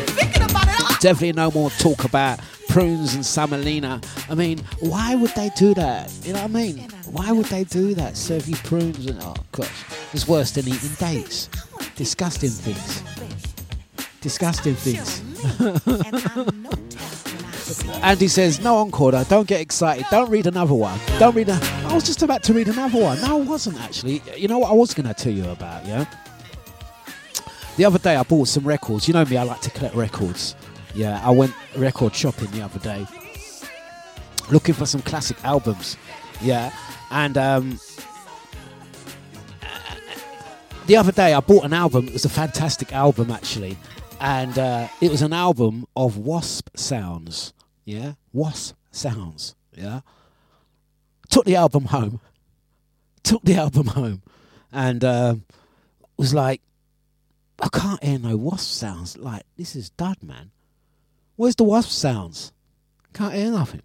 Definitely no more talk about prunes and semolina. I mean, why would they do that? You know what I mean? Why would they do that? Serve you prunes and oh gosh, it's worse than eating dates. Disgusting things. Disgusting things. Andy says, no encore, don't get excited. Don't read another one. Don't read a... I was just about to read another one. No, I wasn't actually. You know what I was going to tell you about, yeah? The other day I bought some records. You know me, I like to collect records. Yeah, I went record shopping the other day. Looking for some classic albums. Yeah, and um, the other day I bought an album. It was a fantastic album, actually and uh, it was an album of wasp sounds. Yeah, wasp sounds. Yeah, took the album home. Took the album home, and uh, was like, I can't hear no wasp sounds. Like this is dud, man. Where's the wasp sounds? Can't hear nothing.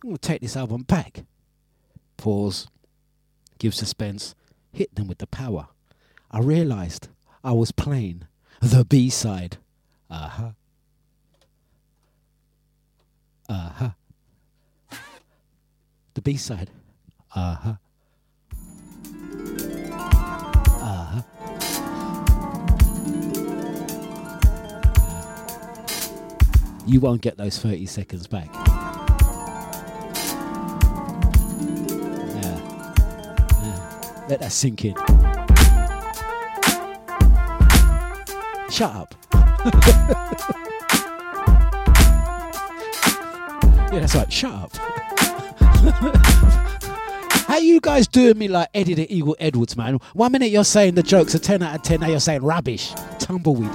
I'm gonna take this album back. Pause. Give suspense. Hit them with the power. I realised I was playing the B side. Uh huh. Uh huh. The B side. Uh huh. You won't get those 30 seconds back. Yeah. yeah. Let that sink in. Shut up. yeah, that's right. Shut up. How you guys doing me like Eddie the Eagle Edwards, man? One minute you're saying the jokes are 10 out of 10, now you're saying rubbish, tumbleweed.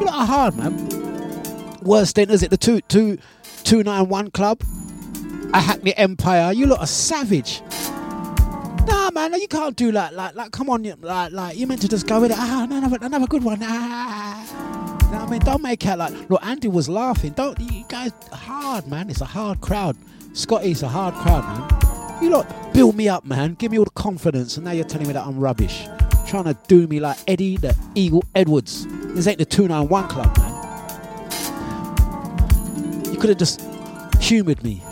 You lot are hard, man. Worst thing, is it the two, two, 291 Club? A Hackney Empire. You lot are savage. Nah, man, you can't do that. Like, like, come on, like, like, you meant to just go with it. Ah, another, another good one. Ah. You know I mean? Don't make it like, look, Andy was laughing. Don't, you guys, hard, man. It's a hard crowd. Scotty's a hard crowd, man. You lot build me up, man. Give me all the confidence, and now you're telling me that I'm rubbish. Trying to do me like Eddie the Eagle Edwards. This ain't the 291 club, man. Could have just humoured me.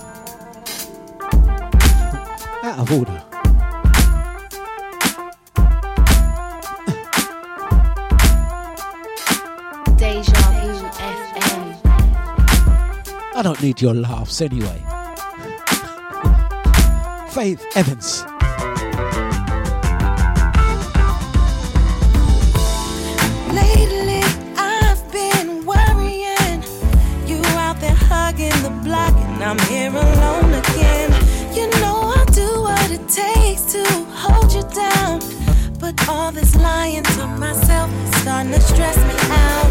Out of order. I don't need your laughs anyway. Faith Evans. To stress me out.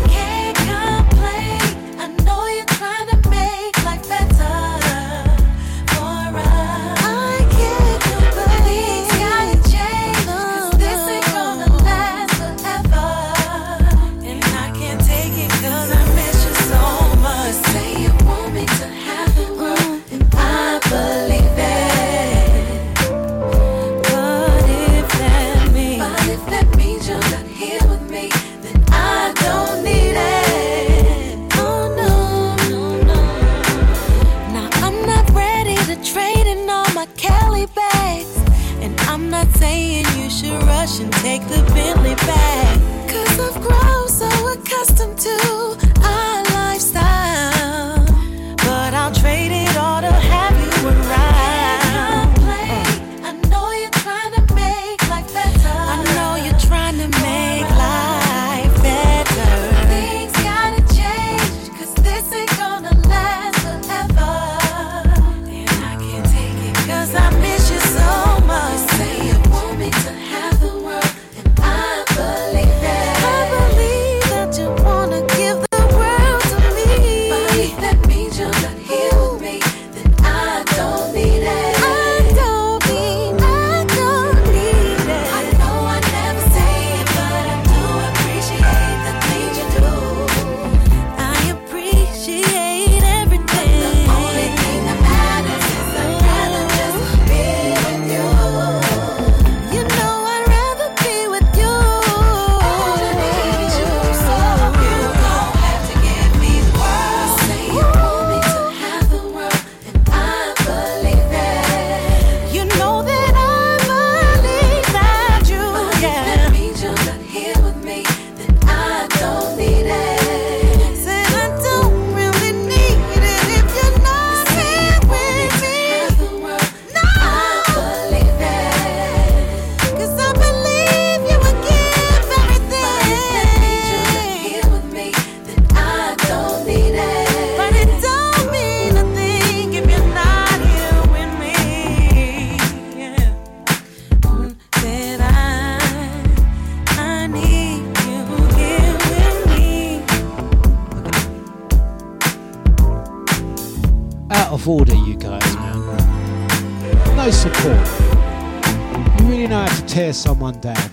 Someone down.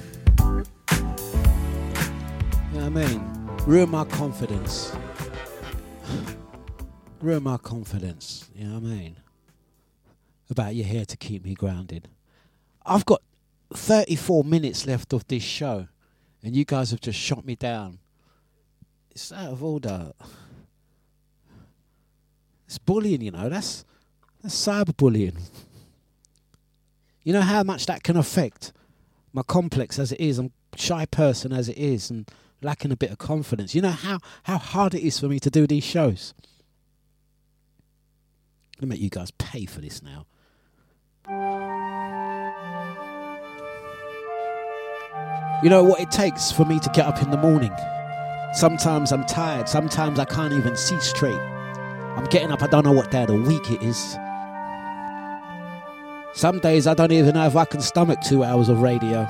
You know what I mean? Ruin my confidence. Ruin my confidence. You know what I mean? About you're here to keep me grounded. I've got 34 minutes left of this show, and you guys have just shot me down. It's out of order. It's bullying, you know. That's that's cyberbullying. You know how much that can affect my complex as it is. I'm shy person as it is, and lacking a bit of confidence. You know how how hard it is for me to do these shows. Gonna make you guys pay for this now. You know what it takes for me to get up in the morning? Sometimes I'm tired, sometimes I can't even see straight. I'm getting up, I don't know what day of the week it is. Some days I don't even know if I can stomach two hours of radio.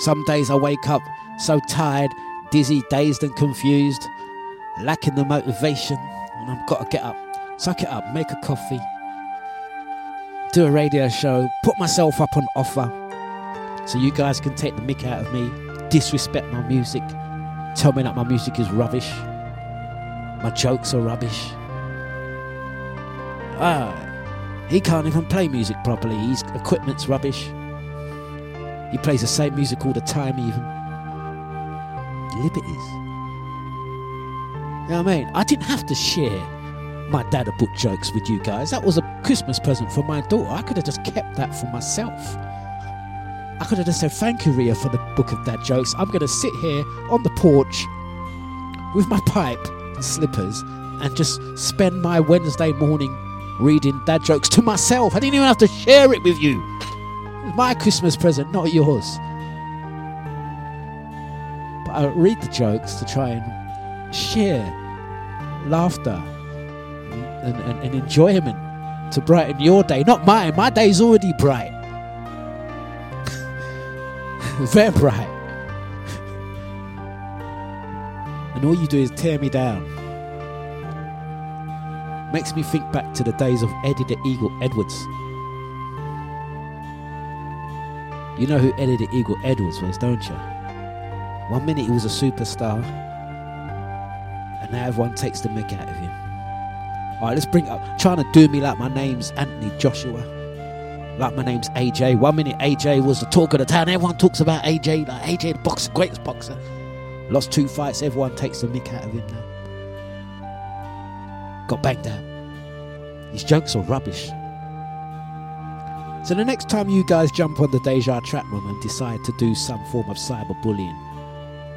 Some days I wake up so tired, dizzy, dazed, and confused, lacking the motivation, and I've got to get up, suck it up, make a coffee, do a radio show, put myself up on offer so you guys can take the mick out of me, disrespect my music, tell me that my music is rubbish, my jokes are rubbish. Ah, he can't even play music properly, his equipment's rubbish. He plays the same music all the time, even. Liberties. You know what I mean? I didn't have to share my dad book jokes with you guys. That was a Christmas present for my daughter. I could have just kept that for myself. I could have just said, Thank you, Ria, for the book of dad jokes. I'm going to sit here on the porch with my pipe and slippers and just spend my Wednesday morning reading dad jokes to myself. I didn't even have to share it with you. It was my Christmas present, not yours. But I read the jokes to try and share laughter and, and, and enjoyment to brighten your day, not mine. My day's already bright. Very bright. and all you do is tear me down. Makes me think back to the days of Eddie the Eagle Edwards. You know who Eddie the Eagle Edwards was, don't you? One minute he was a superstar, and now everyone takes the mick out of him. Alright, let's bring up trying to do me like my name's Anthony Joshua. Like my name's AJ. One minute AJ was the talk of the town. Everyone talks about AJ, like AJ the boxer, greatest boxer. Lost two fights, everyone takes the mick out of him now. Got banged out. His jokes are rubbish. So the next time you guys jump on the Deja room and decide to do some form of cyberbullying,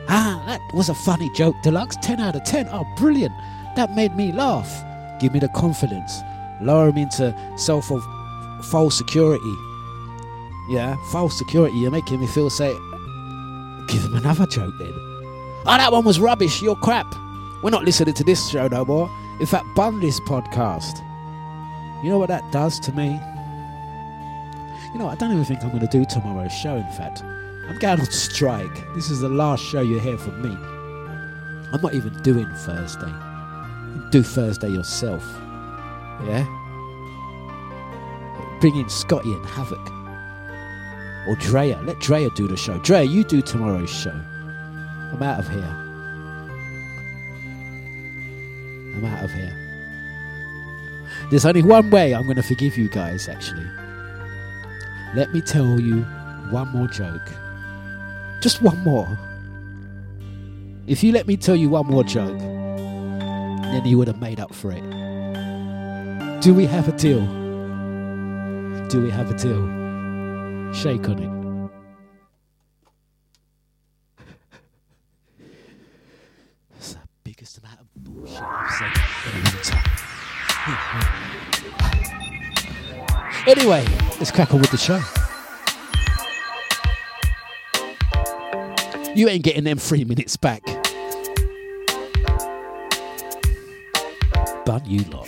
ah, that was a funny joke, Dlux. 10 out of 10. Oh, brilliant. That made me laugh. Give me the confidence. Lower me into self of false security. Yeah, false security. You're making me feel safe. give him another joke then. Oh, that one was rubbish. You're crap. We're not listening to this show no more. In fact, bun this podcast. You know what that does to me? You know, I don't even think I'm going to do tomorrow's show, in fact. I'm going on strike. This is the last show you hear from me. I'm not even doing Thursday. Do Thursday yourself. Yeah? Bring in Scotty and Havoc. Or Drea. Let Drea do the show. Drea, you do tomorrow's show. I'm out of here. I'm out of here. There's only one way I'm going to forgive you guys, actually. Let me tell you one more joke. Just one more. If you let me tell you one more joke, then you would have made up for it. Do we have a deal? Do we have a deal? Shake on it. Anyway, let's crack on with the show. You ain't getting them three minutes back. Bun you lot.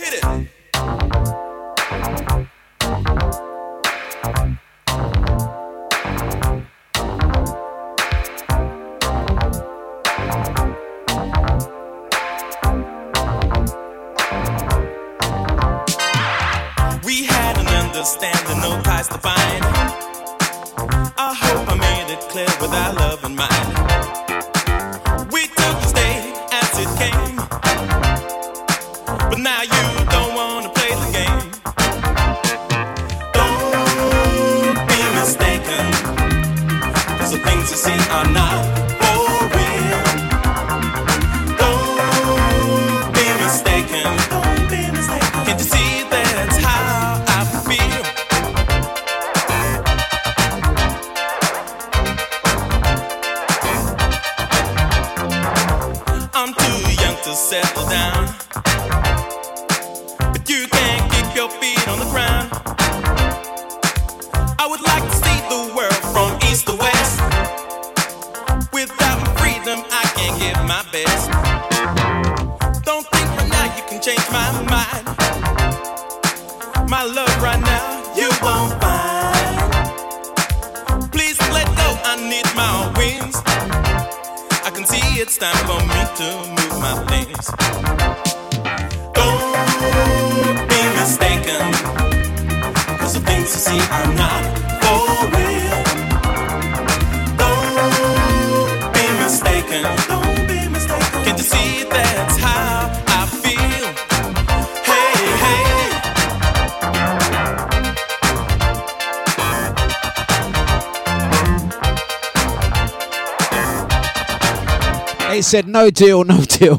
No deal, no deal.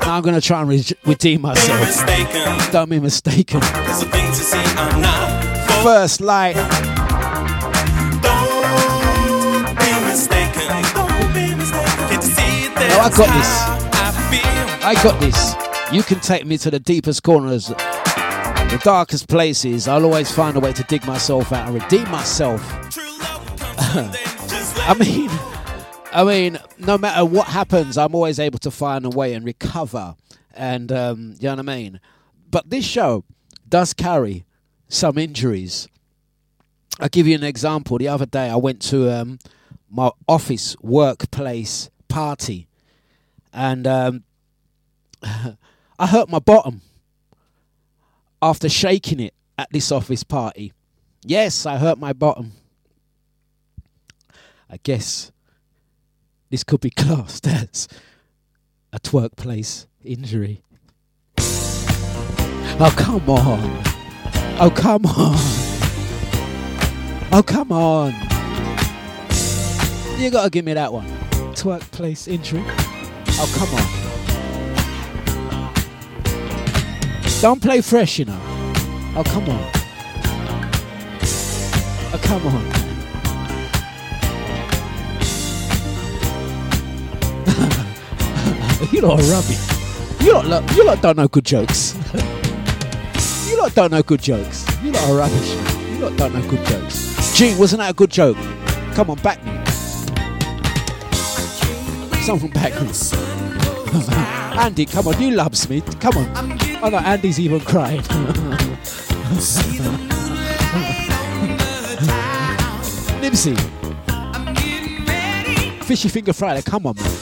Now I'm gonna try and re- redeem myself. Don't be mistaken. cause the things you see are not for First light, Don't be mistaken. Don't be mistaken. Can't you see I got this. I? I got this. You can take me to the deepest corners, the darkest places. I'll always find a way to dig myself out and redeem myself. True love comes from dangers I mean, I mean, no matter what happens, I'm always able to find a way and recover. And um, you know what I mean. But this show does carry some injuries. I'll give you an example. The other day, I went to um, my office workplace party, and um, I hurt my bottom after shaking it at this office party. Yes, I hurt my bottom. I guess this could be classed as a workplace injury. Oh, come on. Oh, come on. Oh, come on. You gotta give me that one. Workplace injury. Oh, come on. Don't play fresh, you know. Oh, come on. Oh, come on. Lot are rubbish. You lot, lo- you lot don't know good jokes. you lot don't know good jokes. You lot are rubbish. You lot don't know good jokes. Gee, wasn't that a good joke? Come on, back me. Someone back me. Andy, come on, you loves me. Come on. Oh no, Andy's even crying. Nibsy. Fishy Finger Friday, come on, man.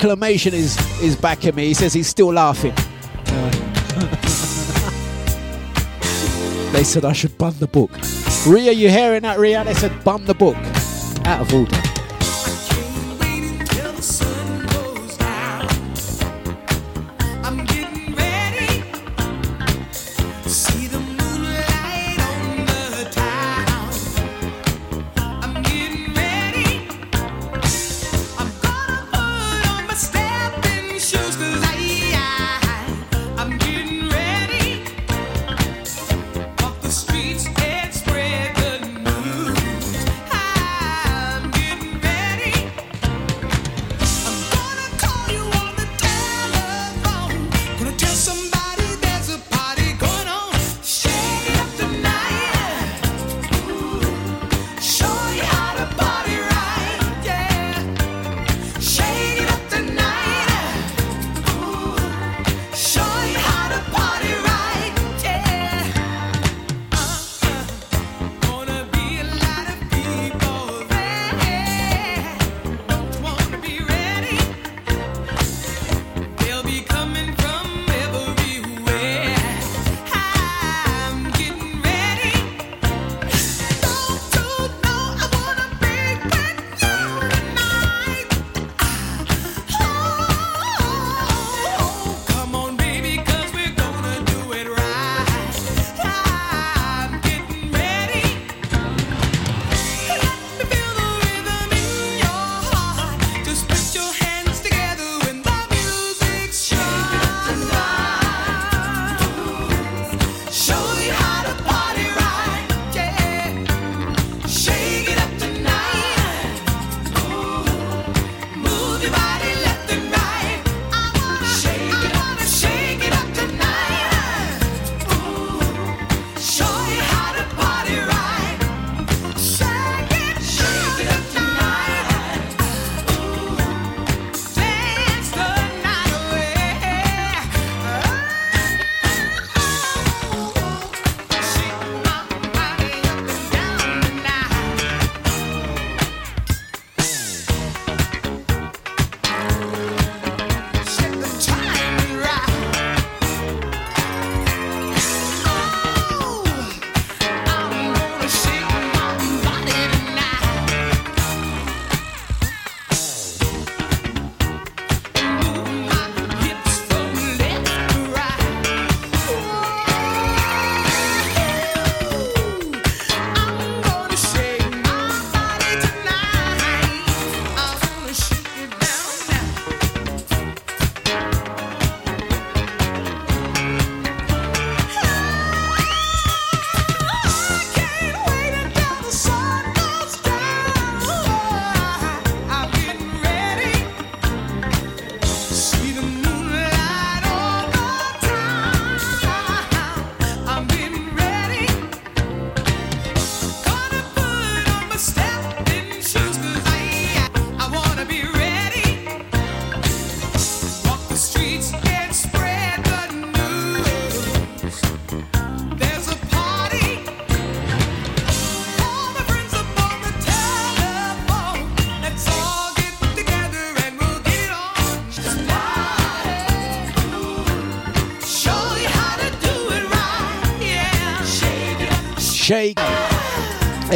See, reclamation is is back at me. He says he's still laughing. They said I should bun the book. Ria, you hearing that, Ria? They said bun the book. Out of order.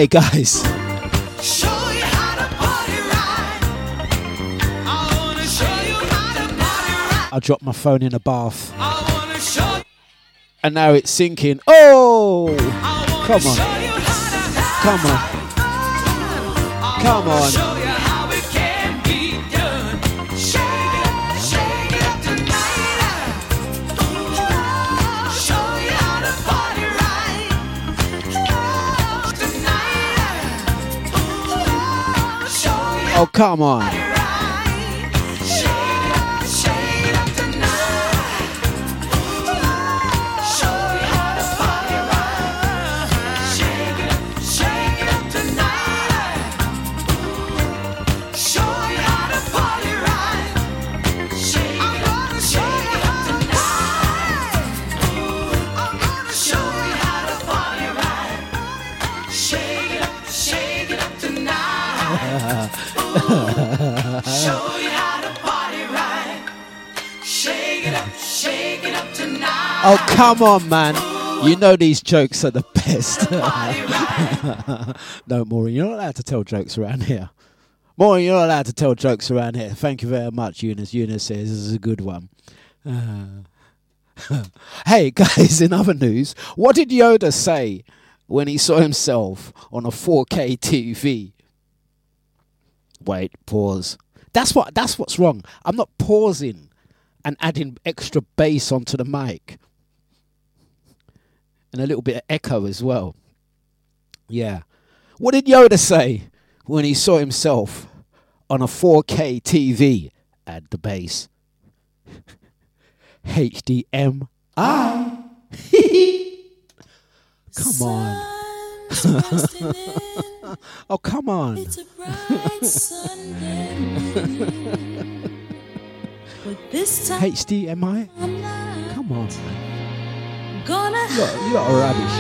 Party right. I dropped my phone in a bath I wanna show, and now it's sinking. Oh! Come on. you how to Come on. Come on. Oh, come on. Oh, come on, man. You know these jokes are the best. No, Maureen, you're not allowed to tell jokes around here. Maureen, you're not allowed to tell jokes around here. Thank you very much, Eunice. Eunice says this is a good one. Uh, hey, guys, in other news, what did Yoda say when he saw himself on a 4K TV? Wait, pause. That's what that's what's wrong. I'm not pausing and adding extra bass onto the mic. And a little bit of echo as well. Yeah. What did Yoda say when he saw himself on a 4K TV? Add the bass. HDMI. come on. Oh, come on. It's a bright Sunday. but this time HDMI? Come on. Gonna You lot, you are rubbish.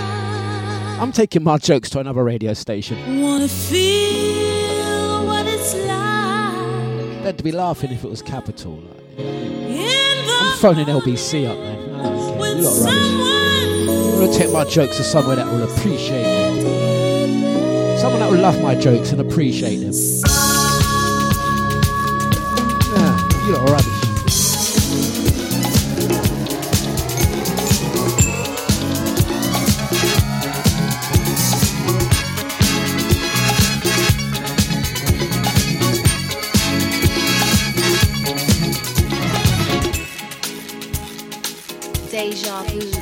I'm taking my jokes to another radio station. wanna feel what it's like They'd be laughing if it was capital. Like, I'm phoning LBC up, man. Don't care. You lot rubbish. I'm gonna take my jokes to somewhere that will appreciate them. Someone that will love my jokes and appreciate them. Yeah, you lot are rubbish. Deja Vu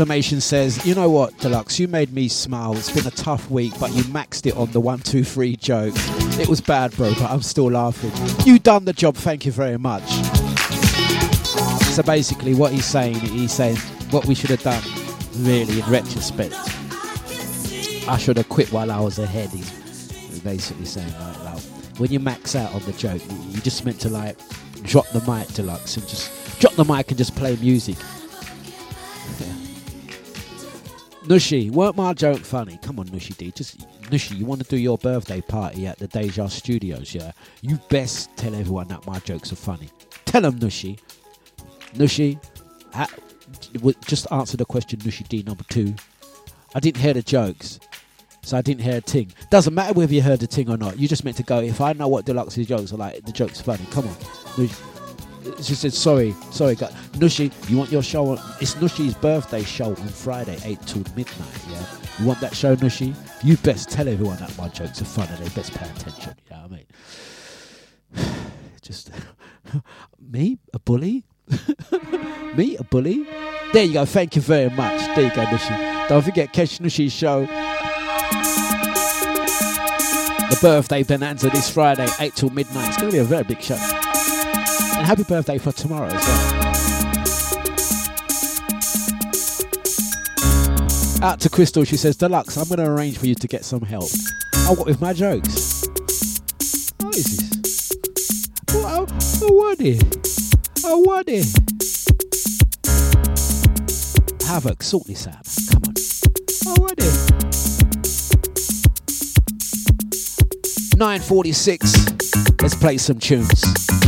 Reclamation says, you know what, Dlux, you made me smile. It's been a tough week, but you maxed it on the one, two, three joke. It was bad, bro, but I'm still laughing. You done the job, thank you very much. So basically, what he's saying, he's saying what we should have done, really, in retrospect. I should have quit while I was ahead. He's basically saying like, like when you max out on the joke, you just meant to like drop the mic, Dlux, and just drop the mic and just play music. Nushi, weren't my joke funny? Come on, Nushi D. Just Nushi, you want to do your birthday party at the Deja Studios, yeah? You best tell everyone that my jokes are funny. Tell them, Nushi. Nushi, just answer the question, Nushi D number two. I didn't hear the jokes, so I didn't hear a ting. Doesn't matter whether you heard the ting or not. You just meant to go. If I know what Dlux's jokes are like, the joke's funny. Come on, Nushi. She said, sorry, sorry, God. Nushi, you want your show on, it's Nushi's birthday show on Friday, 8 till midnight, yeah? You want that show, Nushi? You best tell everyone that my jokes are fun and they best pay attention, you know what I mean? Just, me, a bully? me, a bully? There you go, thank you very much. There you go, Nushi. Don't forget, Kesh Nushi's show. The birthday bonanza this Friday, 8 till midnight. It's going to be a very big show. Happy birthday for tomorrow as well. Out to Crystal, she says, Dlux, I'm going to arrange for you to get some help. Oh, what with my jokes? What is this? Oh, oh, oh what is Oh, what is Havoc, sort this out. Come on. Oh, what is 946. Let's play some tunes.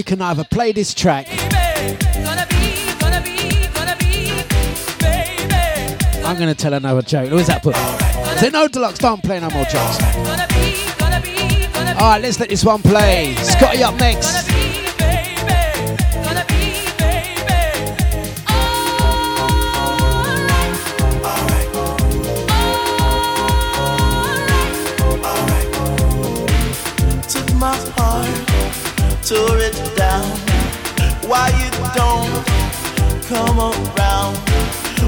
We can either play this track. I'm going to tell another joke. Who's that put? Say no, Dlux, don't play no more jokes. Alright, let's let this one play. Scotty up next. Come around?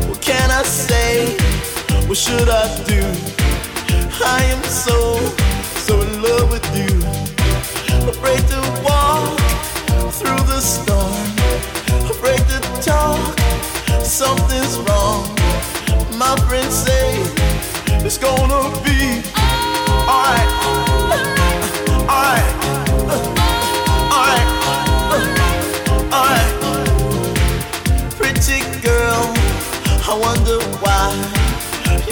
What can I say? What should I do? I am so, so in love with you. Afraid to walk through the storm. Afraid to talk. Something's wrong. My friends say it's gonna be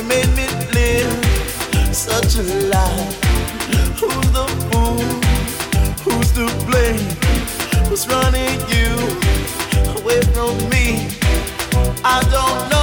you made me live such a lie. Who's the fool? Who's to blame? Who's running you away from me? I don't know.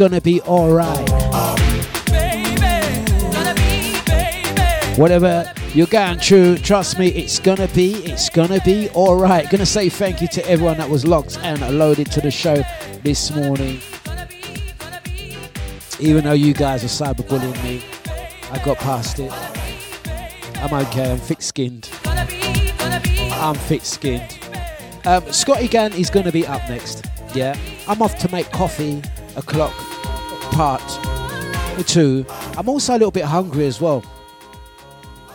Gonna be alright. Whatever you're going through, trust me, it's gonna be, it's gonna be alright. Gonna say thank you to everyone that was locked and loaded to the show this morning. Even though you guys are cyberbullying me, I got past it. I'm okay, I'm thick skinned. I'm thick skinned. Um, Scotty Gann is going to be up next. Yeah, I'm off to make coffee o'clock part two. I'm also a little bit hungry as well.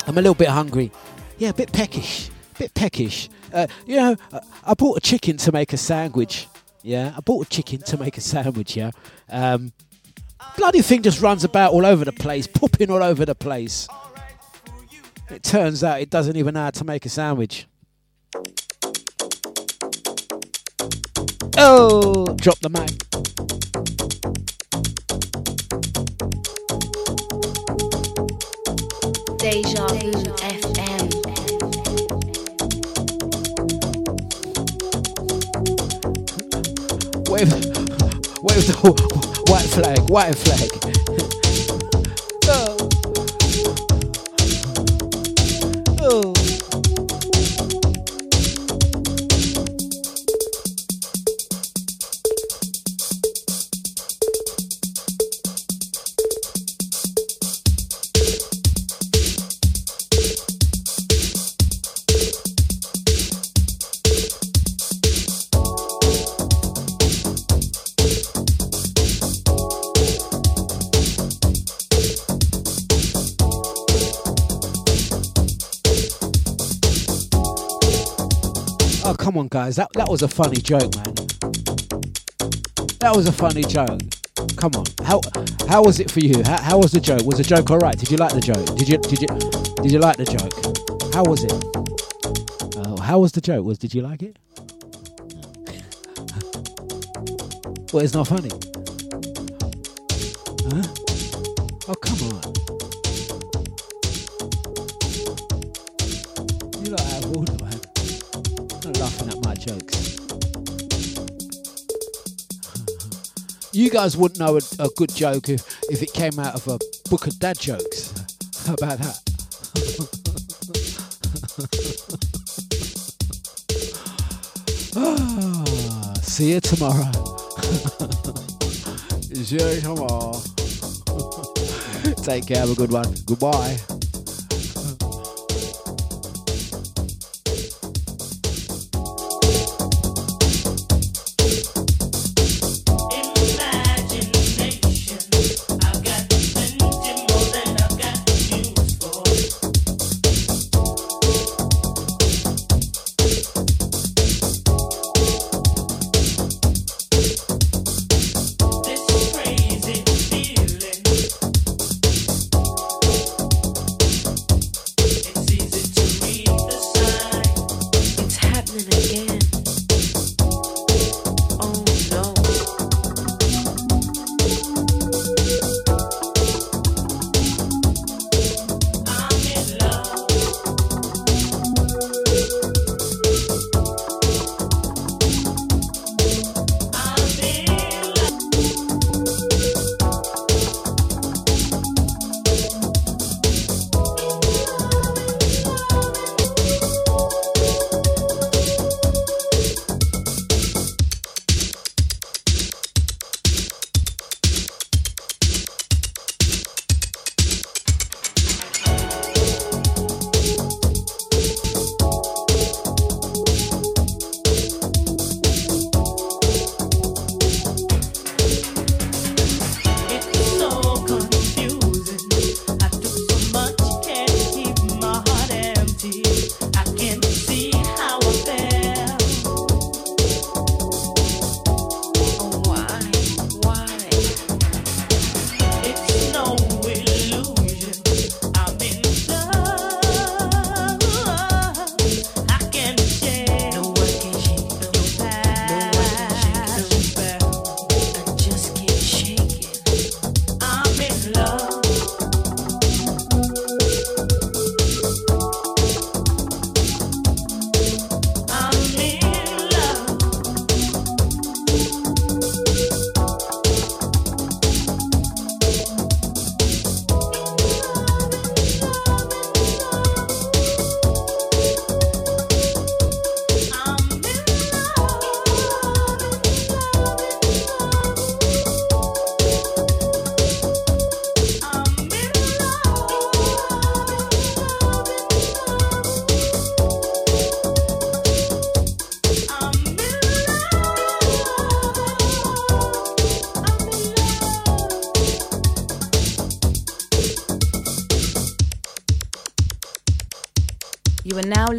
I'm a little bit hungry. Yeah, a bit peckish. A bit peckish. Uh, you know, uh, I bought a chicken to make a sandwich. Yeah, I bought a chicken to make a sandwich. Yeah, um, bloody thing just runs about all over the place, popping all over the place. It turns out it doesn't even know how to make a sandwich. Oh, drop the mic. Deja Vu FM. Wave, wave the white flag, white flag. oh. Oh. Guys. That, that was a funny joke, man. That was a funny joke. Come on. How how was it for you? How, how was the joke? Was the joke all right? Did you like the joke? Did you did you did you like the joke? How was it? Oh, how was the joke? Was did you like it? Well, it's not funny. Huh? You guys wouldn't know a, a good joke if, if it came out of a book of dad jokes. How about that? Ah, see you tomorrow. See you tomorrow. Take care. Have a good one. Goodbye.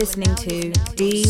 Listening to Dlux.